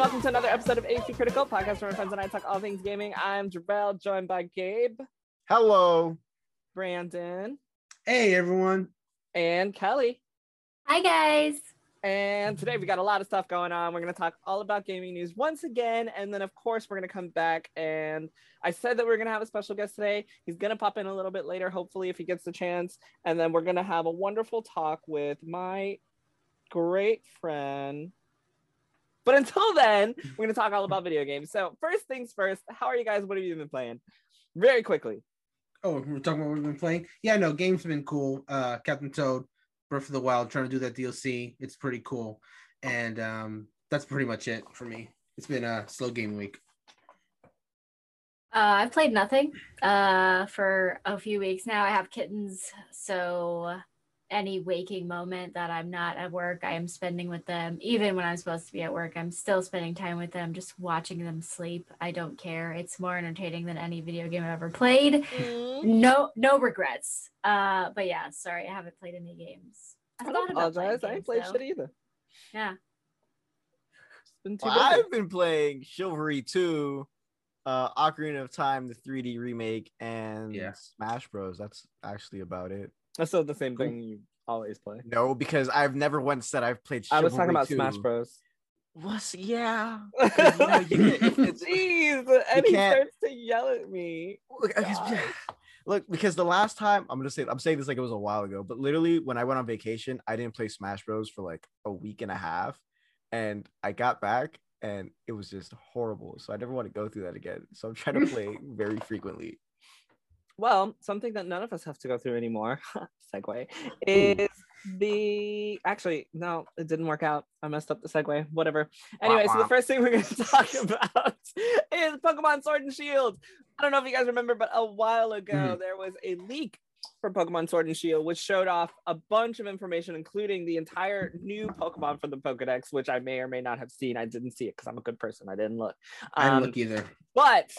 everybody, and welcome to another episode of AC Critical podcast where my friends and I talk all things gaming. I'm Jarrell, joined by Gabe, Hello. Brandon, Hey everyone. and Kelly. Hi guys. And today we got a lot of stuff going on. We're going to talk all about gaming news once again. And then, of course, we're going to come back. And I said that we are going to have a special guest today. He's going to pop in a little bit later, hopefully, if he gets the chance. And then we're going to have a wonderful talk with my great friend. But until then, we're going to talk all about video games. So, first things first, how are you guys? What have you been playing? Very quickly. Oh, we're talking about what we've been playing. Yeah, no, game's been cool. Uh Captain Toad, Breath of the Wild, trying to do that DLC. It's pretty cool. And um that's pretty much it for me. It's been a slow game week. Uh, I've played nothing uh, for a few weeks now. I have kittens, so any waking moment that I'm not at work, I am spending with them. Even when I'm supposed to be at work, I'm still spending time with them, just watching them sleep. I don't care. It's more entertaining than any video game I've ever played. No, no regrets. Uh, but yeah, sorry, I haven't played any games. I thought don't about playing apologize. I ain't played though. shit either. Yeah. Been too Well. I've been playing Chivalry 2, uh, Ocarina of Time, the 3D remake, and Yeah. Smash Bros. That's actually about it. That's still the same thing you always play. No, because I've never once said I've played I was talking about 2. Smash Bros. Was yeah. you know, you get- Jeez, and he starts to yell at me. Look, because the last time I'm gonna say I'm saying this like it was a while ago, but literally when I went on vacation, I didn't play Smash Bros for like a week and a half, and I got back and it was just horrible. So I never want to go through that again. So I'm trying to play very frequently. Well, something that none of us have to go through anymore, segue, is the actually no, it didn't work out. I messed up the segue. Whatever. Anyway, so the first thing we're going to talk about is Pokemon Sword and Shield. I don't know if you guys remember, but a while ago Mhm. there was a leak for Pokemon Sword and Shield, which showed off a bunch of information, including the entire new Pokemon from the Pokedex, which I may or may not have seen. I didn't see it because I'm a good person. I didn't look. I didn't Um, look either. but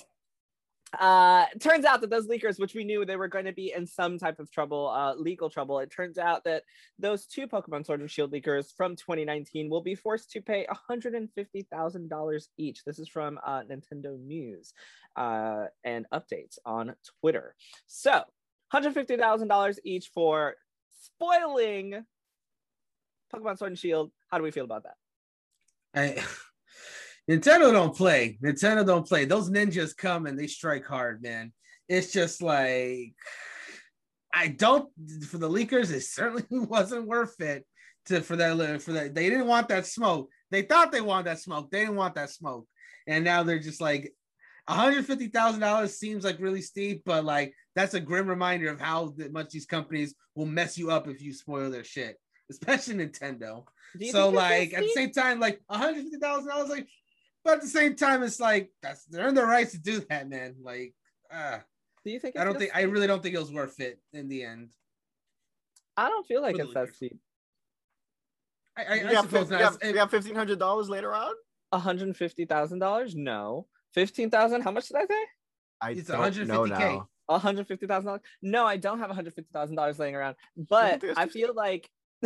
uh turns out that those leakers which we knew they were going to be in some type of trouble uh legal trouble it turns out that those two pokemon sword and shield leakers from 2019 will be forced to pay $150000 each. This is from uh nintendo news uh and updates on twitter. So $150000 each for spoiling pokemon sword and shield. How do we feel about that? I Nintendo don't play. Nintendo don't play. Those ninjas come and they strike hard, man. It's just like I don't for the leakers, it certainly wasn't worth it to for that for that. They didn't want that smoke. They thought they wanted that smoke. They didn't want that smoke. And now they're just like $150,000 seems like really steep, but like that's a grim reminder of how much these companies will mess you up if you spoil their shit, especially Nintendo so like at the same time, like hundred fifty thousand dollars, like, but at the same time, it's like that's they're in the rights to do that, man. Like, uh, do you think I don't that think I really don't think it was worth it in the end. I don't feel like it's that leakers. steep. I, I, You I suppose not. got, you got fifteen hundred dollars later on. $150,000? No. 15,000? How much did I say? I It's 150K. $150,000? No, I don't have $150,000 laying around. But I feel like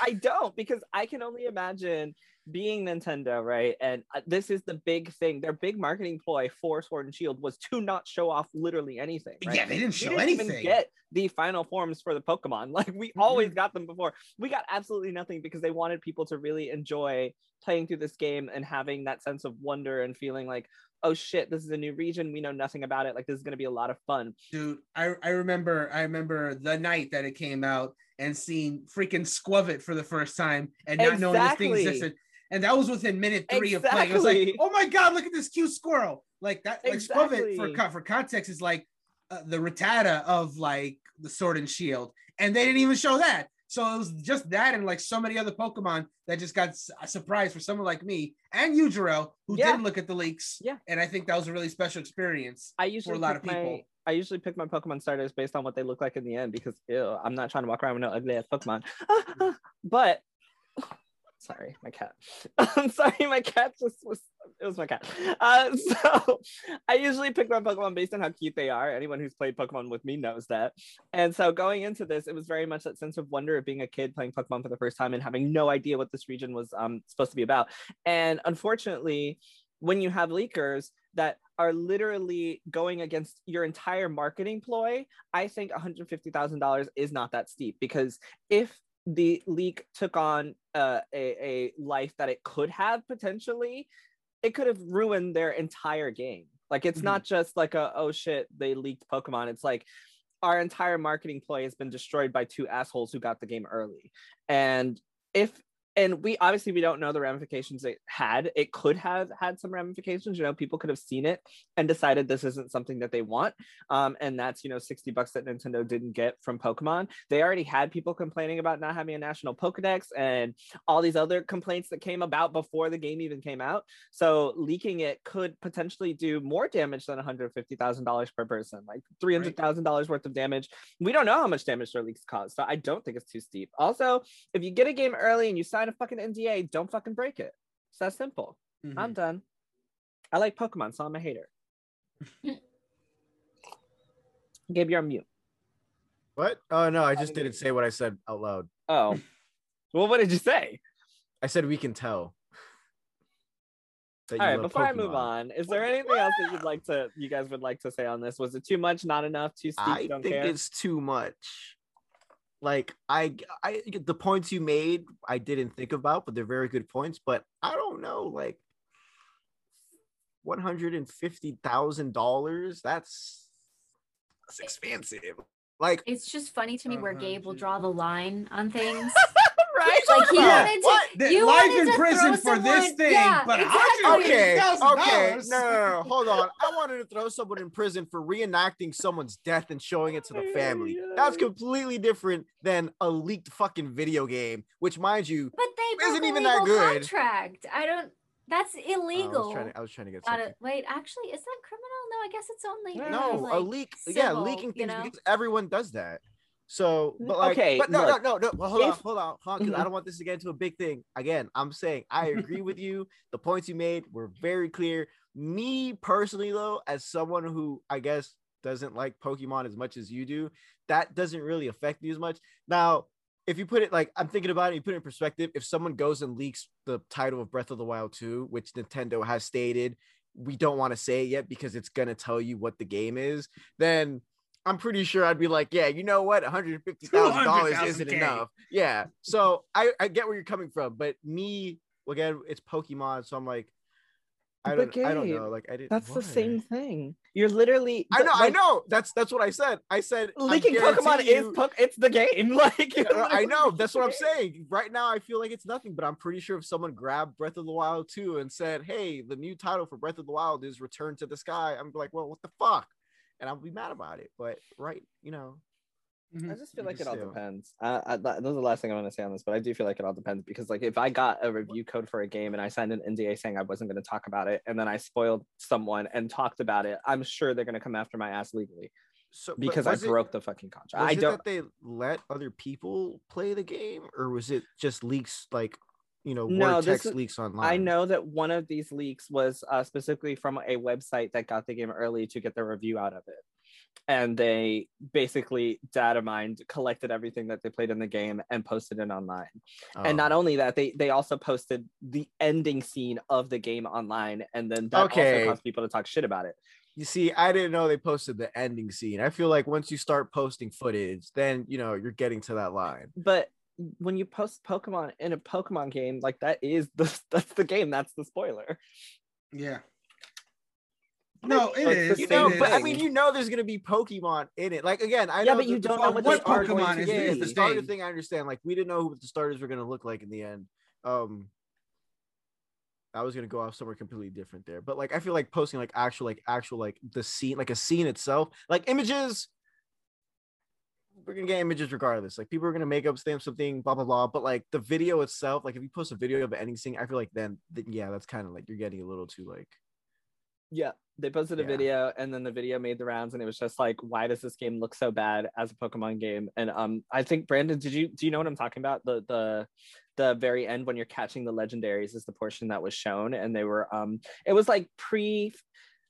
I don't because I can only imagine being Nintendo, right? And uh, this is the big thing. Their big marketing ploy for Sword and Shield was to not show off literally anything. Right? Yeah, they didn't we show didn't anything. even get the final forms for the Pokemon. Like we always got them before. We got absolutely nothing because they wanted people to really enjoy playing through this game and having that sense of wonder and feeling like, oh shit, this is a new region. We know nothing about it. Like this is gonna be a lot of fun. Dude, I, I remember I remember the night that it came out and seeing freaking Skwovet for the first time and not knowing this thing Exactly. And that was within minute three of playing. I was like, oh my god, look at this cute squirrel. Like that, like for Exactly. co- for context is like uh, the Rattata of like the Sword and Shield, and they didn't even show that. So it was just that and like so many other Pokemon that just got s- a surprise for someone like me and you, Jarrell, who Yeah. didn't look at the leaks. Yeah. And I think that was a really special experience. I usually a lot of people. My, I usually pick my Pokemon starters based on what they look like in the end because ew, I'm not trying to walk around with no ugly ass Pokemon. but Sorry, my cat. I'm sorry, my cat just was. It was my cat. Uh, so I usually pick my Pokemon based on how cute they are. Anyone who's played Pokemon with me knows that. And so going into this, it was very much that sense of wonder of being a kid playing Pokemon for the first time and having no idea what this region was um, supposed to be about. And unfortunately, when you have leakers that are literally going against your entire marketing ploy, I think $150,000 is not that steep because if the leak took on uh, a, a life that it could have potentially, it could have ruined their entire game. Like it's mm-hmm. not just like a oh shit they leaked Pokemon. It's like our entire marketing ploy has been destroyed by two assholes who got the game early. And if and we obviously we don't know the ramifications it had. It could have had some ramifications you know people could have seen it and decided this isn't something that they want um, and that's you know 60 bucks that nintendo didn't get from pokemon. They already had people complaining about not having a national pokedex and all these other complaints that came about before the game even came out. So leaking it could potentially do more damage than $150000 per person like $300000 right. worth of damage. We don't know how much damage their leaks cause so i don't think it's too steep. Also if you get a game early and you sign sign a fucking NDA, don't fucking break it. It's that simple. Mm-hmm. I'm done. I like Pokemon, so I'm a hater. Gabe, you're on mute. What? Oh no, I just didn't say what I said out loud. Oh. well, what did you say? I said we can tell. All right, before Pokemon. I move on, is there anything else that you'd like to you guys would like to say on this? Was it too much, not enough, too steep? I think care? it's too much like I I the points you made I didn't think about, but they're very good points. But I don't know, like one hundred and fifty thousand dollars. That's that's expensive. Like it's just funny to me where Gabe will draw the line on things. right? Like he wanted to, what? you life wanted in to prison for someone, this thing, yeah, but exactly. okay, okay, no, no, no, hold on. I wanted to throw someone in prison for reenacting someone's death and showing it to the family. That's completely different than a leaked fucking video game, which, mind you, but they isn't even that good. Contract. I don't. That's oh, illegal. I was trying to, I was trying to get something. wait, actually, is that criminal? No, I guess it's only no like, a leak. Civil, yeah, leaking things you know? because everyone does that. So, but like, okay, but no, look, no, no, no. Well, hold if, on, hold on, hold on, because mm-hmm. I don't want this to get into a big thing. Again, I'm saying I agree with you. The points you made were very clear. Me personally, though, as someone who I guess doesn't like Pokemon as much as you do, that doesn't really affect me as much. Now, if you put it like I'm thinking about it, you put it in perspective. If someone goes and leaks the title of Breath of the Wild 2, which Nintendo has stated we don't want to say it yet because it's gonna tell you what the game is, then I'm pretty sure I'd be like, yeah, you know what, one hundred fifty thousand dollars isn't enough. Yeah, so I I get where you're coming from, but me again, it's Pokemon, so I'm like, I don't, Gabe, I don't know. Like I didn't. That's the same thing. You're literally. I know. Like, I know. That's that's what I said. I said leaking Pokemon you, is po- it's the game. Like I know. That's what I'm saying. Right now, I feel like it's nothing, but I'm pretty sure if someone grabbed Breath of the Wild 2 and said, "Hey, the new title for Breath of the Wild is Return to the Sky," I'm like, "Well, what the fuck." And I'll be mad about it. But right, you know, mm-hmm. I just feel like it all depends. Uh, I, that, those are the last thing I want to say on this, but I do feel like it all depends because, like, if I got a review code for a game and I signed an NDA saying I wasn't going to talk about it, and then I spoiled someone and talked about it, I'm sure they're going to come after my ass legally. So because I broke it, the fucking contract. I don't. that they let other people play the game, or was it just leaks like you know no, text is, leaks online. I know that one of these leaks was uh, specifically from a website that got the game early to get the review out of it. And they basically data mined, collected everything that they played in the game, and posted it online. Oh. And not oh. only that, they they also posted the ending scene of the game online, and then that okay. also caused people to talk shit about it. You see, I didn't know they posted the ending scene. I feel like once you start posting footage, then you know you're getting to that line. But when you post Pokemon in a Pokemon game, like that is the that's the game. That's the spoiler. Yeah. No, it is. You know, it but is. I mean, you know, there's gonna be Pokemon in it. Like again, I yeah, know but you don't know what, what Pokemon is. Yeah, the starter thing. I understand. Like we didn't know who the starters were gonna look like in the end. Um, I was gonna go off somewhere completely different there, but like I feel like posting like actual, like actual, like the scene, like a scene itself, like images we're gonna get images regardless. Like people are gonna make up stamp something, blah blah blah. But like the video itself, like if you post a video of anything, I feel like then, then yeah, that's kind of like you're getting a little too like Yeah, they posted a Yeah. video and then the video made the rounds and it was just like, why does this game look so bad as a Pokemon game? And um, I think Brandon, did you do you know what I'm talking about? The the the very end when you're catching the legendaries is the portion that was shown and they were um, it was like pre,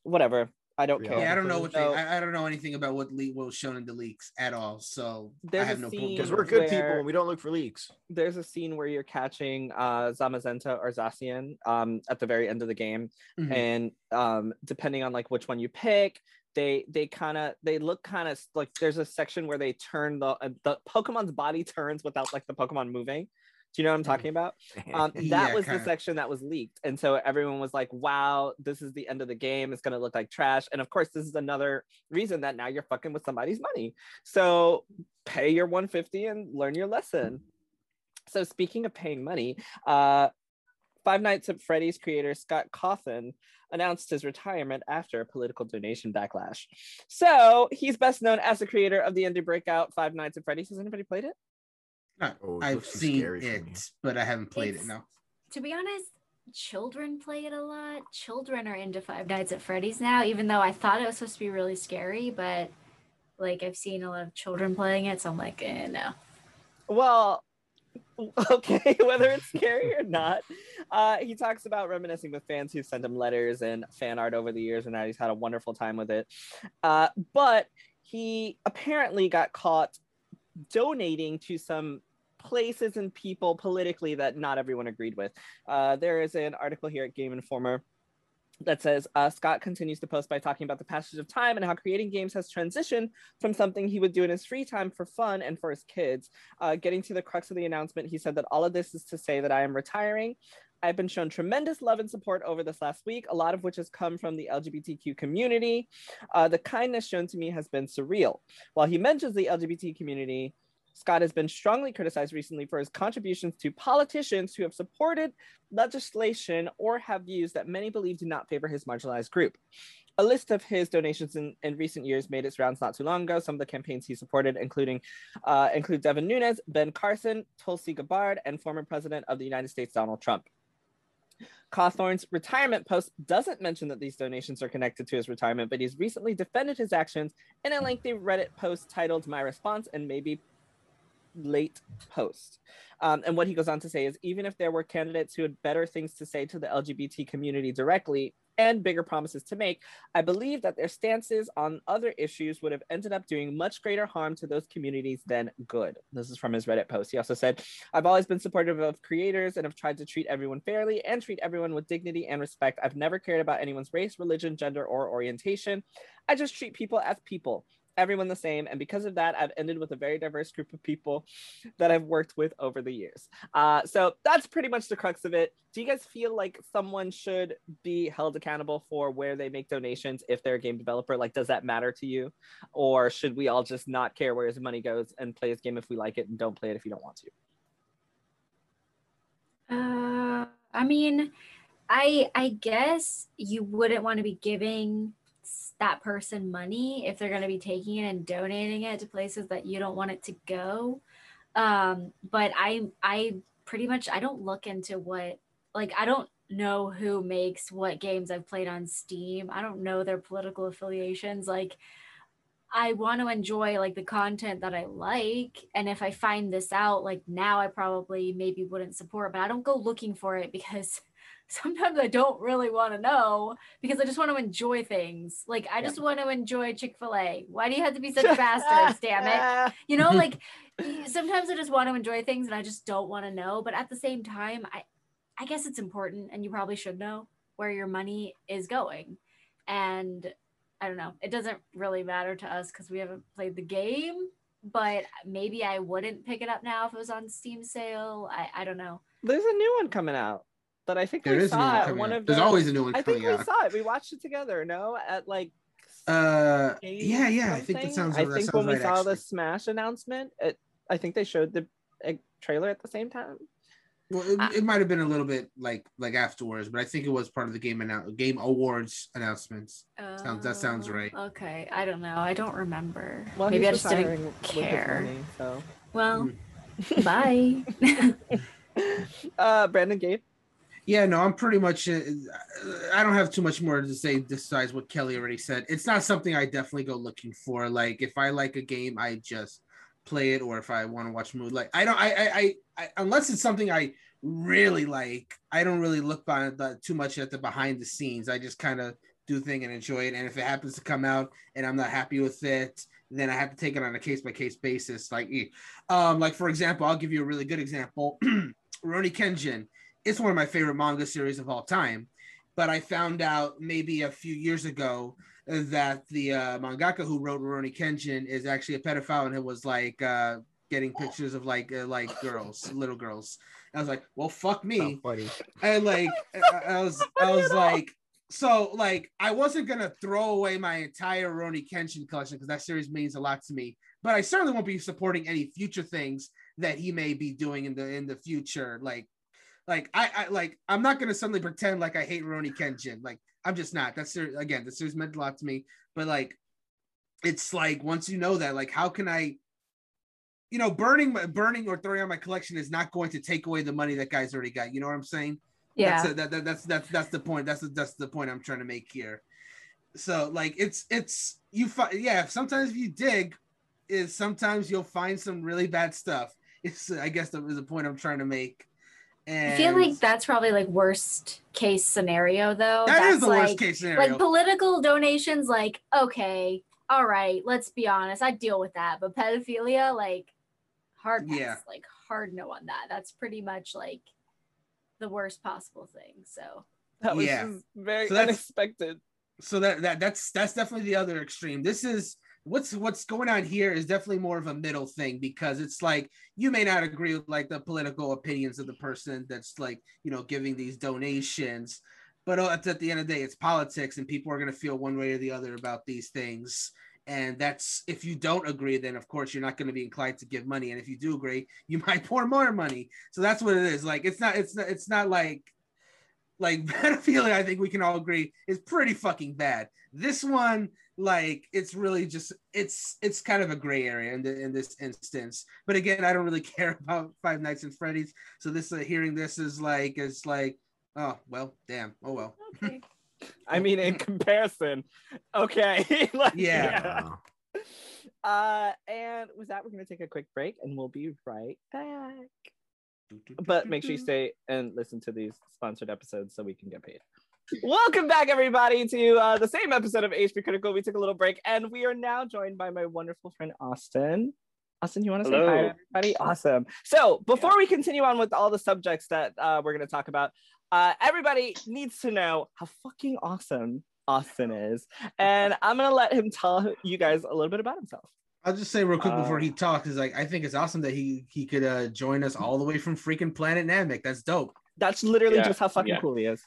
whatever. I don't care. Yeah, I don't know what they. So, I, I don't know anything about what leak what was shown in the leaks at all. So I There's a have no scene- clue. Because Because we're good people and we don't look for leaks. there's a scene where you're catching uh Zamazenta or Zacian um at the very end of the game Mhm. and um depending on like which one you pick they they kind of they look kind of like there's a section where they turn the uh, the Pokemon's body turns without like the Pokemon moving. Do you know what I'm talking about? Um, that Yeah, was kinda. the section that was leaked, and so everyone was like, "Wow, this is the end of the game. It's gonna look like trash." And of course, this is another reason that now you're fucking with somebody's money. So pay your 150 and learn your lesson. So speaking of paying money, uh, Five Nights at Freddy's creator Scott Cawthon announced his retirement after a political donation backlash. So he's best known as the creator of the indie breakout Five Nights at Freddy's. Has anybody played it? Oh, I've seen scary for me. it, but I haven't played It's- it. No. To be honest, children play it a lot. Children are into Five Nights at Freddy's now, even though I thought it was supposed to be really scary, but like I've seen a lot of children playing it, so I'm like, eh, no. Well, okay, whether it's scary or not, uh, he talks about reminiscing with fans who sent him letters and fan art over the years, and that he's had a wonderful time with it. Uh, but he apparently got caught donating to some places and people politically that not everyone agreed with. Uh, there is an article here at Game Informer that says uh, Scott continues to post by talking about the passage of time and how creating games has transitioned from something he would do in his free time for fun and for his kids. Uh, getting to the crux of the announcement, he said that all of this is to say that I am retiring. I've been shown tremendous love and support over this last week, a lot of which has come from the LGBTQ community. Uh, the kindness shown to me has been surreal. While he mentions the LGBT community, Scott has been strongly criticized recently for his contributions to politicians who have supported legislation or have views that many believe do not favor his marginalized group. A list of his donations in, in recent years made its rounds not too long ago. Some of the campaigns he supported, including uh, include Devin Nunes, Ben Carson, Tulsi Gabbard, and former President of the United States Donald Trump. Cawthon's retirement post doesn't mention that these donations are connected to his retirement, but he's recently defended his actions in a lengthy Reddit post titled My Response and Maybe Late Post. Um, and what he goes on to say is even if there were candidates who had better things to say to the LGBT community directly and bigger promises to make, I believe that their stances on other issues would have ended up doing much greater harm to those communities than good. This is from his Reddit post. He also said, I've always been supportive of creators and have tried to treat everyone fairly and treat everyone with dignity and respect. I've never cared about anyone's race, religion, gender, or orientation. I just treat people as people, everyone the same. And because of that, I've ended with a very diverse group of people that I've worked with over the years. Uh, so that's pretty much the crux of it. Do you guys feel like someone should be held accountable for where they make donations if they're a game developer? Like, does that matter to you? Or should we all just not care where his money goes and play his game if we like it and don't play it if you don't want to? Uh, I mean, I I guess you wouldn't want to be giving that person money if they're going to be taking it and donating it to places that you don't want it to go. Um, but I I pretty much I don't look into what like I don't know who makes what games I've played on Steam. I don't know their political affiliations. Like I want to enjoy like the content that I like. And if I find this out, like now I probably maybe wouldn't support, but I don't go looking for it because sometimes I don't really want to know because I just want to enjoy things. Like I just want to enjoy Chick-fil-A. Why do you have to be such bastards, damn it? You know, like sometimes I just want to enjoy things and I just don't want to know. But at the same time, I I guess it's important and you probably should know where your money is going. And I don't know. It doesn't really matter to us because we haven't played the game, but maybe I wouldn't pick it up now if it was on Steam sale. I, I don't know. There's a new one coming out that I think There we is saw one at coming one of There's the- always a new one I think coming we out. saw it. We watched it together. No, at like Uh, yeah, yeah. I think that sounds. I that think sounds when we right, saw the. Smash announcement, it I think they showed the uh, trailer at the same time. Well, it, I- it might have been a little bit like like afterwards, but I think it was part of the game annou- game awards announcements. Sounds- that sounds Oh, right. Okay. I don't know. I don't remember. Well, maybe I just didn't retiring with his care. money, so, Well, Hmm. bye. uh, Brandon Gabe. Yeah, no, I'm pretty much. Uh, I don't have too much more to say besides what Kelly already said. It's not something I definitely go looking for. Like if I like a game, I just play it, or if I want to watch a movie, like I don't. I I, I, I unless it's something I really like, I don't really look by the, too much at the behind the scenes. I just kind of do thing and enjoy it. And if it happens to come out and I'm not happy with it, then I have to take it on a case by case basis. Like, eh, um, like for example, I'll give you a really good example. Rurouni Kenshin it's one of my favorite manga series of all time. But I found out maybe a few years ago that the uh, mangaka who wrote Rurouni Kenshin is actually a pedophile and it was like uh, getting pictures of like uh, like girls, little girls. I was like, well, fuck me. And like, I was, I was like, so like, I wasn't gonna throw away my entire Rurouni Kenshin collection because that series means a lot to me. But I certainly won't be supporting any future things that he may be doing in the in the future, like like I, I like I'm not gonna suddenly pretend like I hate Rurouni Kenshin. Like I'm just not. That's again, this series meant a lot to me. But like, it's like once you know that, like, how can I? You know, burning burning or throwing out my collection is not going to take away the money that guy's already got. You know what I'm saying? Yeah. That's a, that, that, that's that's that's the point. That's the, that's the point I'm trying to make here. So like, it's it's you find yeah. Sometimes if you dig, is sometimes you'll find some really bad stuff. It's I guess that was the point I'm trying to make and I feel like that's probably like worst case scenario though. That that's is the like, worst case scenario. Like political donations, like, okay, all right, let's be honest, I deal with that. But pedophilia, like hard pass, yeah. like hard no on that. That's pretty much like the worst possible thing. So that was yeah. very so unexpected. So that, that that's that's definitely the other extreme. This is what's what's going on here is definitely more of a middle thing because it's like you may not agree with like the political opinions of the person that's like you know giving these donations but at the end of the day it's politics and people are going to feel one way or the other about these things. And that's if you don't agree then of course you're not going to be inclined to give money. And if you do agree you might pour more money. So that's what it is. Like it's not it's not it's not like like pedophilia i think we can all agree is pretty fucking bad. This one like it's really just it's it's kind of a gray area in, the, in this instance but again i don't really care about five nights and freddy's so this uh, hearing this is like it's like oh well damn oh well okay. i mean in comparison okay like, yeah. yeah. uh and with that we're gonna take a quick break and we'll be right back but make sure you stay and listen to these sponsored episodes so we can get paid Welcome back, everybody, to uh, the same episode of HP Critical. We took a little break, and we are now joined by my wonderful friend Austin. Austin, you want to say hi, everybody? Awesome. So, before yeah. we continue on with all the subjects that uh, we're going to talk about, uh, everybody needs to know how fucking awesome Austin is, and I'm going to let him tell you guys a little bit about himself. I'll just say real quick before he uh, talks is like I think it's awesome that he he could uh, join us all the way from freaking Planet Namek. That's dope. That's literally yeah, just how fucking yeah. cool he is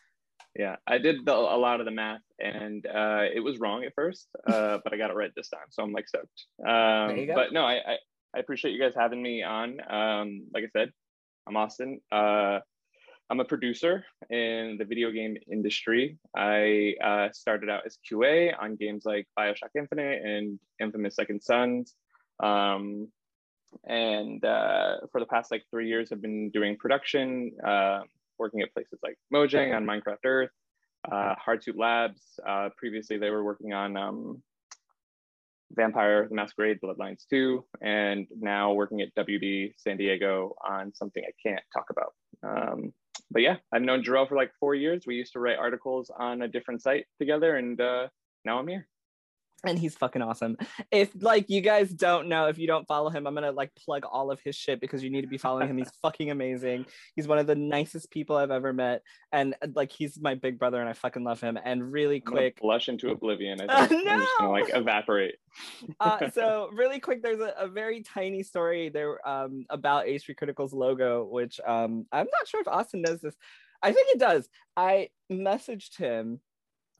yeah i did the, a lot of the math and uh, it was wrong at first uh, but i got it right this time so i'm like stoked. Um, but no I, I, I appreciate you guys having me on. Um, like i said i'm austin. Uh, i'm a producer in the video game industry. I uh, started out as qa on games like bioshock infinite and infamous second sons. Um, and uh, for the past like three years i've been doing production uh, working at places like Mojang on Minecraft Earth, uh, Hardsuit Labs. Uh, previously, they were working on um, Vampire the Masquerade Bloodlines 2, and now working at WB San Diego on something I can't talk about. Um, but yeah, I've known Jarrell for like four years. We used to write articles on a different site together, and uh, now I'm here and he's fucking awesome. If like you guys don't know, if you don't follow him, I'm gonna like plug all of his shit because you need to be following him. He's fucking amazing. He's one of the nicest people I've ever met, and like he's my big brother, and I fucking love him. And really quick, blush into oblivion. I think uh, no! I'm just gonna like evaporate. uh, so really quick, there's a, a, very tiny story there um, about HP Critical's logo, which um, I'm not sure if Austin knows this. I think it does. I messaged him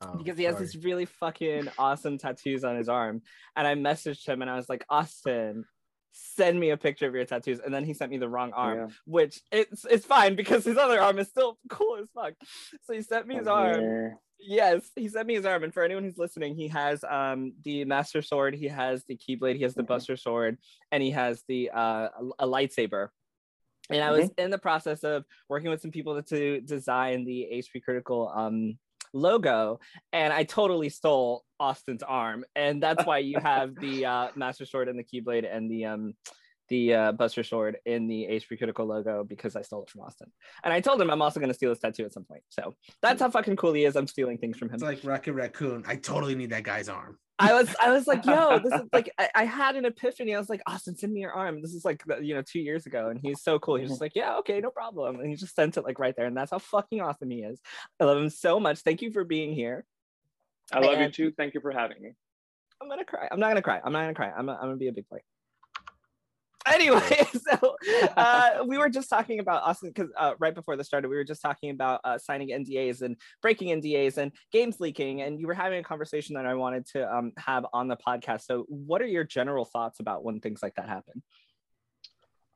Oh, because he has this really fucking awesome tattoos on his arm. And I messaged him and I was like, Austin, send me a picture of your tattoos. And then he sent me the wrong arm, yeah. which it's it's fine because his other arm is still cool as fuck. So he sent me his oh, arm. Yeah. Yes, he sent me his arm. And for anyone who's listening, he has um the master sword, he has the keyblade, he has the buster sword, and he has the uh a lightsaber and I was mm-hmm. in the process of working with some people to design the HP Critical um, logo, and I totally stole Austin's arm, and that's why you have the uh, Master Sword and the Keyblade and the um, the uh, Buster Sword in the HP Critical logo because I stole it from Austin. And I told him I'm also going to steal his tattoo at some point. So that's how fucking cool he is. I'm stealing things from him. It's like Rocket Raccoon. I totally need that guy's arm. I was I was like, yo, this is like I, I, had an epiphany. I was like, Austin, send me your arm. This is like you know two years ago, and he's so cool. He's just mm-hmm. like, yeah, okay, no problem, and he just sent it like right there, and that's how fucking awesome he is. I love him so much. Thank you for being here. I love and you too. Thank you for having me. I'm gonna cry. I'm not gonna cry. I'm not gonna cry. I'm, a, I'm gonna be a big boy anyway, so uh, we were just talking about Austin because uh, right before this started, we were just talking about uh, signing NDAs and breaking NDAs and games leaking, and you were having a conversation that I wanted to um, have on the podcast. So, what are your general thoughts about when things like that happen?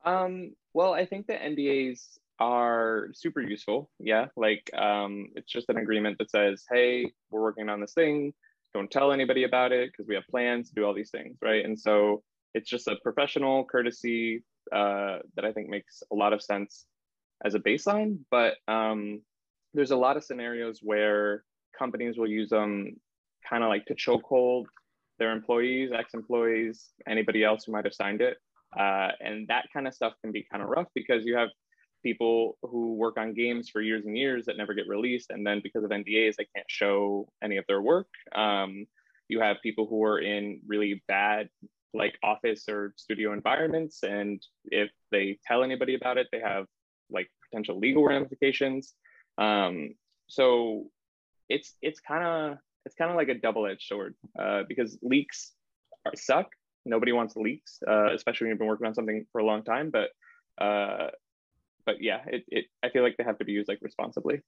Um, well, I think the NDAs are super useful. Yeah, like um, it's just an agreement that says, "Hey, we're working on this thing. Don't tell anybody about it because we have plans to do all these things." Right, and so it's just a professional courtesy uh, that I think makes a lot of sense as a baseline. But um, there's a lot of scenarios where companies will use them kind of like to chokehold their employees, ex-employees, anybody else who might have signed it. Uh, and that kind of stuff can be kind of rough because you have people who work on games for years and years that never get released. And then because of NDAs, they can't show any of their work. Um, you have people who are in really bad like office or studio environments. And if they tell anybody about it, they have like potential legal ramifications. Um, so it's it's kind of it's kind of like a double-edged sword uh, because leaks are, suck. Nobody wants leaks, uh, especially when you've been working on something for a long time. But uh, but yeah, it, it I feel like they have to be used like responsibly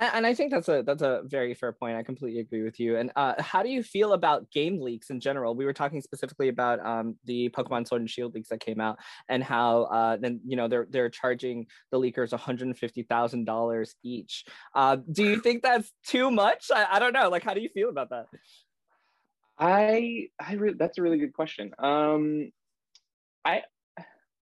and I think that's a that's a very fair point. I completely agree with you. And uh, how do you feel about game leaks in general? We were talking specifically about um, the Pokemon Sword and Shield leaks that came out, and how uh, then you know they're they're charging the leakers one hundred and fifty thousand dollars each. Uh, do you think that's too much? I, I don't know. Like, how do you feel about that? I I re- that's a really good question. Um, I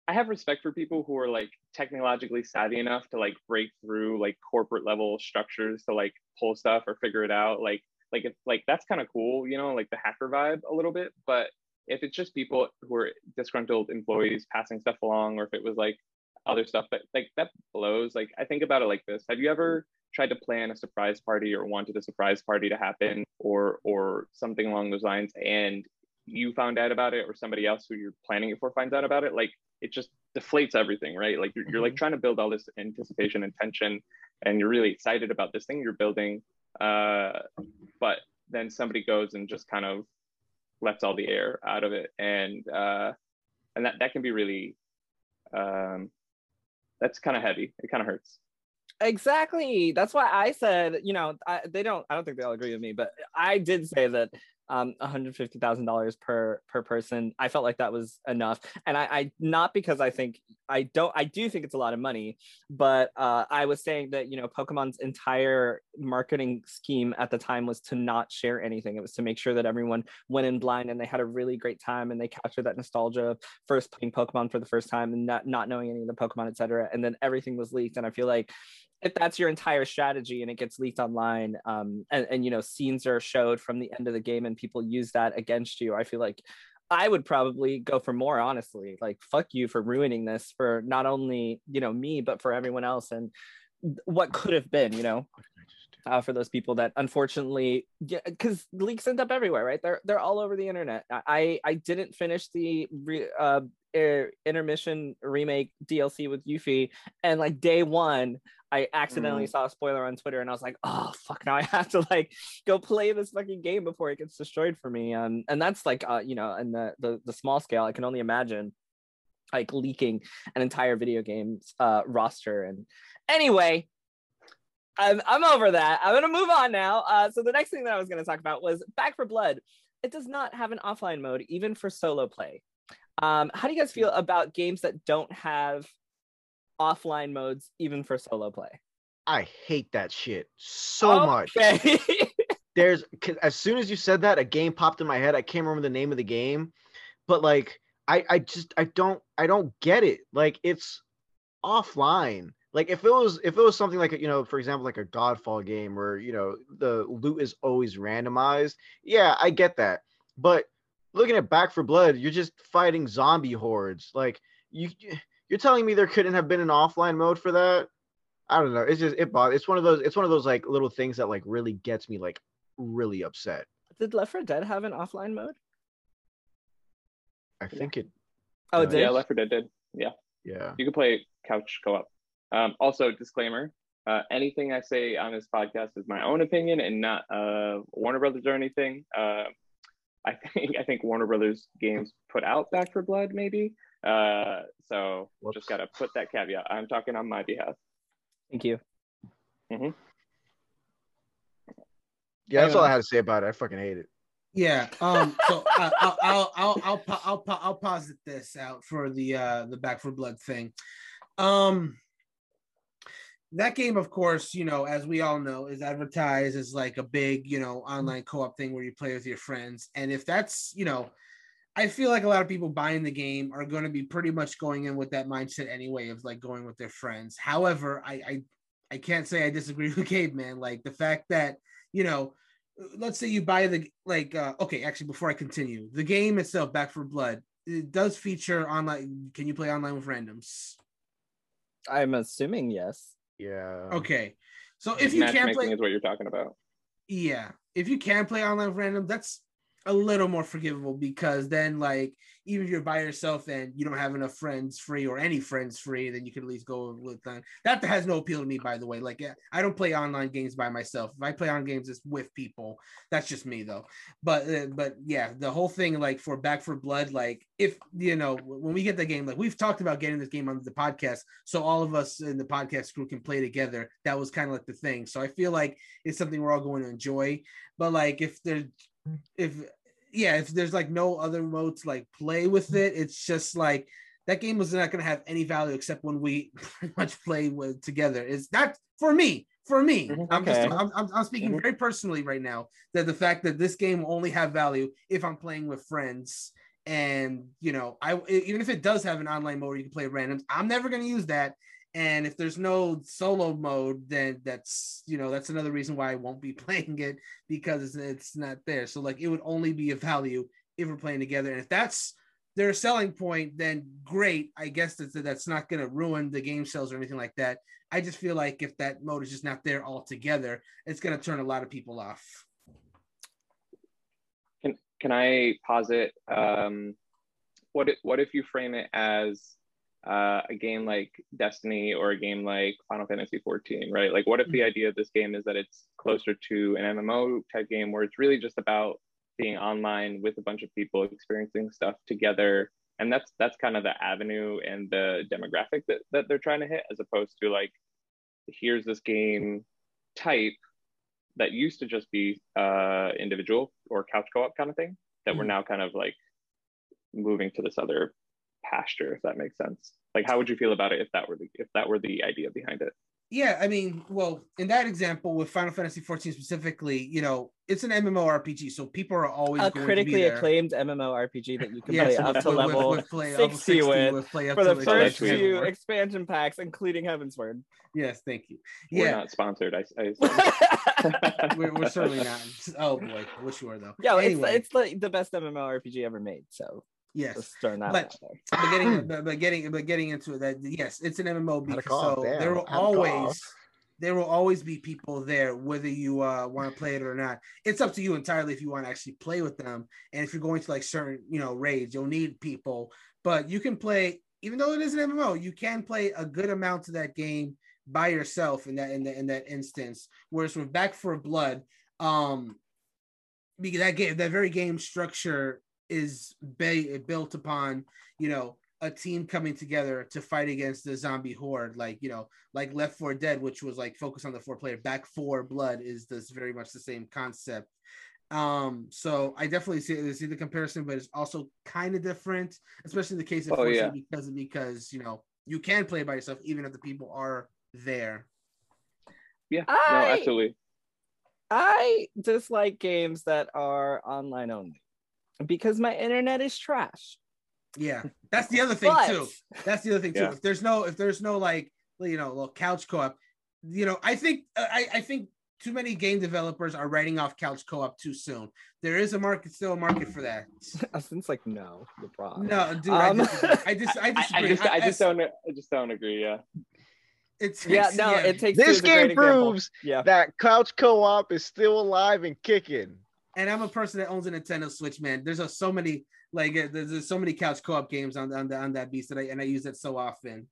I have respect for people who are like technologically savvy enough to like break through like corporate level structures to like pull stuff or figure it out. Like like it's like that's kind of cool, you know, like the hacker vibe a little bit. But if it's just people who are disgruntled employees passing stuff along, or if it was like other stuff that like that blows. Like I think about it like this: Have you ever tried to plan a surprise party or wanted a surprise party to happen, or or something along those lines, and you found out about it, or somebody else who you're planning it for finds out about it? Like it just deflates everything, right? Like you're, you're like mm-hmm. trying to build all this anticipation and tension, and you're really excited about this thing you're building. Uh, but then somebody goes and just kind of lets all the air out of it, and uh, and that that can be really um, that's kind of heavy. It kind of hurts. Exactly. That's why I said, you know, I, they don't. I don't think they'll agree with me, but I did say that um $150,000 per per person. I felt like that was enough. And I, I not because I think I don't I do think it's a lot of money, but uh I was saying that you know Pokemon's entire marketing scheme at the time was to not share anything. It was to make sure that everyone went in blind and they had a really great time and they captured that nostalgia of first playing Pokemon for the first time and not not knowing any of the Pokemon, etc. And then everything was leaked. And I feel like if that's your entire strategy and it gets leaked online um, and, and you know scenes are showed from the end of the game and people use that against you. I feel like i would probably go for more honestly. Like fuck you for ruining this for not only you know me but for everyone else and what could have been you know uh, for those people that unfortunately because leaks end up everywhere right? They're they're all over the internet. I i didn't finish the re, uh, intermission remake dlc with yuffie and like day one I accidentally mm. saw a spoiler on Twitter and I was like, oh fuck, now I have to like go play this fucking game before it gets destroyed for me. Um, and that's like uh, you know, in the, the the small scale, I can only imagine like leaking an entire video game's uh roster. And anyway, I'm I'm over that. I'm gonna move on now. Uh, so the next thing that I was gonna talk about was Back 4 Blood. It does not have an offline mode, even for solo play. Um, how do you guys feel about games that don't have offline modes even for solo play. I hate that shit so okay. much. There's as soon as you said that, a game popped in my head. I can't remember the name of the game, but like I I just I don't I don't get it. Like it's offline. Like if it was if it was something like you know, for example, like a Godfall game where you know the loot is always randomized. Yeah, I get that. But looking at Back 4 Blood, you're just fighting zombie hordes. Like you you're telling me there couldn't have been an offline mode for that? I don't know. It's just it bothers. It's one of those. It's one of those like little things that like really gets me like really upset. Did Left 4 Dead have an offline mode? I think it. Oh, uh, did yeah, Left 4 Dead did. Yeah, Yeah. you could play couch co-op. Um, also, disclaimer: uh, anything I say on this podcast is my own opinion and not uh, Warner Brothers or anything. Uh, I think I think Warner Brothers games put out Back 4 Blood, maybe. Uh, so Whoops. just gotta put that caveat. I'm talking on my behalf. Thank you. Yeah, that's all I had to say about it. I fucking hate it. Yeah. Um. So uh, I'll I'll I'll I'll pa- I'll, I'll posit this out for the uh the Back 4 Blood thing. Um. That game, of course, you know, as we all know, is advertised as like a big, you know, online co-op thing where you play with your friends. And if that's, you know, I feel like a lot of people buying the game are going to be pretty much going in with that mindset anyway of like going with their friends. However, I I, I can't say I disagree with Gabe, man. Like the fact that you know, let's say you buy the like uh, okay, actually before I continue, the game itself, Back 4 Blood, it does feature online. Can you play online with randoms? I'm assuming yes. Yeah. Okay, so if you can't play, is what you're talking about. yeah, if you can play online with random, that's a little more forgivable because then like even if you're by yourself and you don't have enough friends free or any friends free, then you can at least go with them. That has no appeal to me, by the way. Like I don't play online games by myself. If I play on games, it's with people. That's just me though. But uh, but yeah, the whole thing like for Back 4 Blood, like if you know when we get the game, like we've talked about getting this game on the podcast, so all of us in the podcast crew can play together. That was kind of like the thing. So I feel like it's something we're all going to enjoy. But like if there's if yeah, if there's like no other mode to like play with it, it's just like that game was not going to have any value except when we pretty much play with together. It's not for me. For me, Mhm. I'm just. I'm, I'm, I'm speaking Mhm. very personally right now. That the fact that this game will only have value if I'm playing with friends, and you know, I even if it does have an online mode where you can play randoms, I'm never going to use that. And if there's no solo mode, then that's you know that's another reason why I won't be playing it because it's, not there. So like it would only be of value if we're playing together. And if that's their selling point, then great. I guess that's that's not going to ruin the game sales or anything like that. I just feel like if that mode is just not there altogether, it's going to turn a lot of people off. Can can I posit um, what if, what if you frame it as uh, a game like Destiny or a game like Final Fantasy 14, right? Like, what if the idea of this game is that it's closer to an MMO type game where it's really just about being online with a bunch of people experiencing stuff together, and that's that's kind of the avenue and the demographic that that they're trying to hit, as opposed to like, here's this game type that used to just be uh, individual or couch co-op kind of thing that we're Mhm. now kind of like moving to this other pasture if that makes sense like how would you feel about it if that were the if that were the idea behind it Yeah, I mean, well, in that example with Final Fantasy 14 specifically, you know, it's an MMORPG, so people are always A going to be critically there. acclaimed MMORPG that you can Yes, play up with- to with- level with play level 60 with with play up for to the first tweet. few expansion packs, including Heavensward. Yes, thank you. we're not sponsored i, I we're, we're certainly not. Oh boy, I wish you were though. yeah, anyway, it's it's like the best MMORPG ever made. So yes. just that But- but getting but, but getting but getting into it that yes it's an mmo Had a because cough, so there will had a cough. always there will always be people there whether you uh, want to play it or not it's up to you entirely if you want to actually play with them and if you're going to like certain you know raids you'll need people but you can play even though it is an mmo you can play a good amount of that game by yourself in that in, that in that instance whereas with back 4 blood um because that game that very game structure is ba- built upon you know a team coming together to fight against the zombie horde like you know like left 4 dead which was like focused on the four player back 4 blood is this very much the same concept. Um so i definitely see, see the comparison but it's also kind of different especially in the case of Oh, yeah. because because you know you can play by yourself even if the people are there. Yeah no I- absolutely. I dislike games that are online only because my internet is trash. Yeah, that's the other thing But- too. That's the other thing too. Yeah. If there's no, if there's no like, you know, little couch co-op, you know, I think, uh, I, I think too many game developers are writing off couch co-op too soon. There is a market, still a market for that. Austin's like, no, LeBron. No, dude, Um, I disagree. I just, I I, disagree. I just I just don't I just don't agree. Yeah. It takes, Yeah, no, it takes two This is a great game example. proves Yeah. that couch co-op is still alive and kicking. And I'm a person that owns a Nintendo Switch, man. There's a, so many like uh, there's, there's so many couch co-op games on on, the, on that beast that I and I use it so often.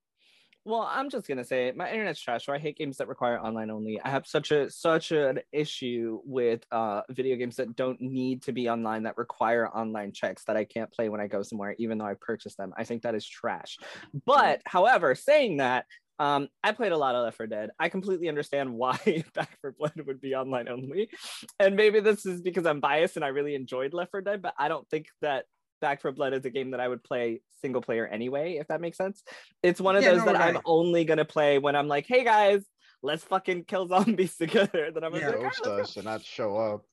Well, I'm just gonna say it. my internet's trash, so I hate games that require online only. I have such a such an issue with uh video games that don't need to be online that require online checks that I can't play when I go somewhere, even though I purchased them. I think that is trash. But however, saying that, um, I played a lot of Left 4 Dead. I completely understand why Back 4 Blood would be online only, and maybe this is because I'm biased and I really enjoyed Left 4 Dead, but I don't think that Back 4 Blood is a game that I would play single player anyway, if that makes sense. It's one of Yeah, those no, that I'm only gonna play when I'm like, hey guys, let's fucking kill zombies together. Then I'm gonna Yeah. like, Ghost "Alright, let's us and not show up.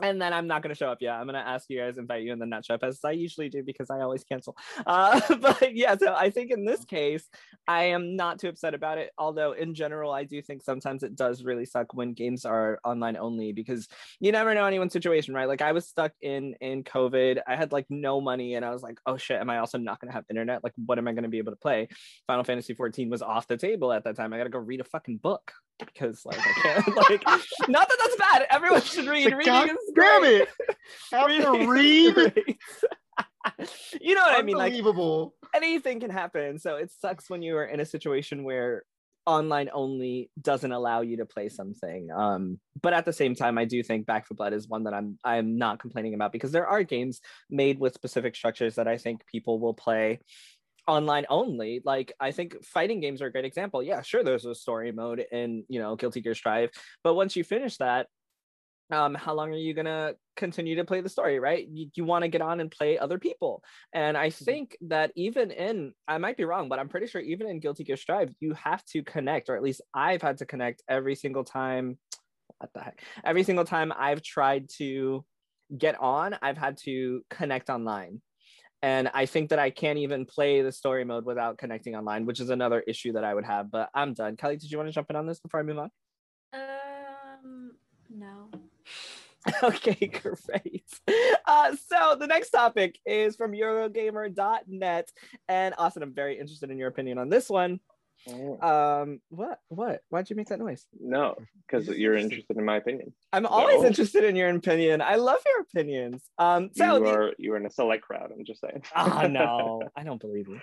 Go." and then I'm not gonna show up. Yeah, I'm gonna ask you guys, invite you, and then not show up as I usually do because I always cancel. Uh, but yeah, so I think in this case, I am not too upset about it. Although in general, I do think sometimes it does really suck when games are online only because you never know anyone's situation, right? Like I was stuck in in COVID. I had like no money, and I was like, oh shit, am I also not gonna have internet? Like, what am I gonna be able to play? Final Fantasy 14 was off the table at that time. I gotta go read a fucking book because like I can't like not that that's bad. Everyone should read. Reading is damn it! Reading read. you know what I mean? Like Unbelievable. anything can happen. So it sucks when you are in a situation where online only doesn't allow you to play something. Um, but at the same time, I do think Back 4 Blood is one that I'm I'm not complaining about because there are games made with specific structures that I think people will play online only like i think fighting games are a great example yeah sure there's a story mode in you know guilty gear strive but once you finish that um how long are you gonna continue to play the story right? You, you want to get on and play other people. And i think that even in i might be wrong but i'm pretty sure even in guilty gear strive you have to connect or at least i've had to connect every single time what the heck? Every single time i've tried to get on i've had to connect online. And i think that i can't even play the story mode without connecting online which is another issue that i would have but i'm done. Kelly did you want to jump in on this before i move on? Um, no. okay, great. Uh, so the next topic is from Eurogamer.net. And Austin, I'm very interested in your opinion on this one. Um, what? What? Why'd you make that noise? No, because you're interested. in my opinion. I'm always interested in your opinion. I love your opinions. Um, so you the- are you are in a select crowd. I'm just saying. Ah, no, I don't believe you.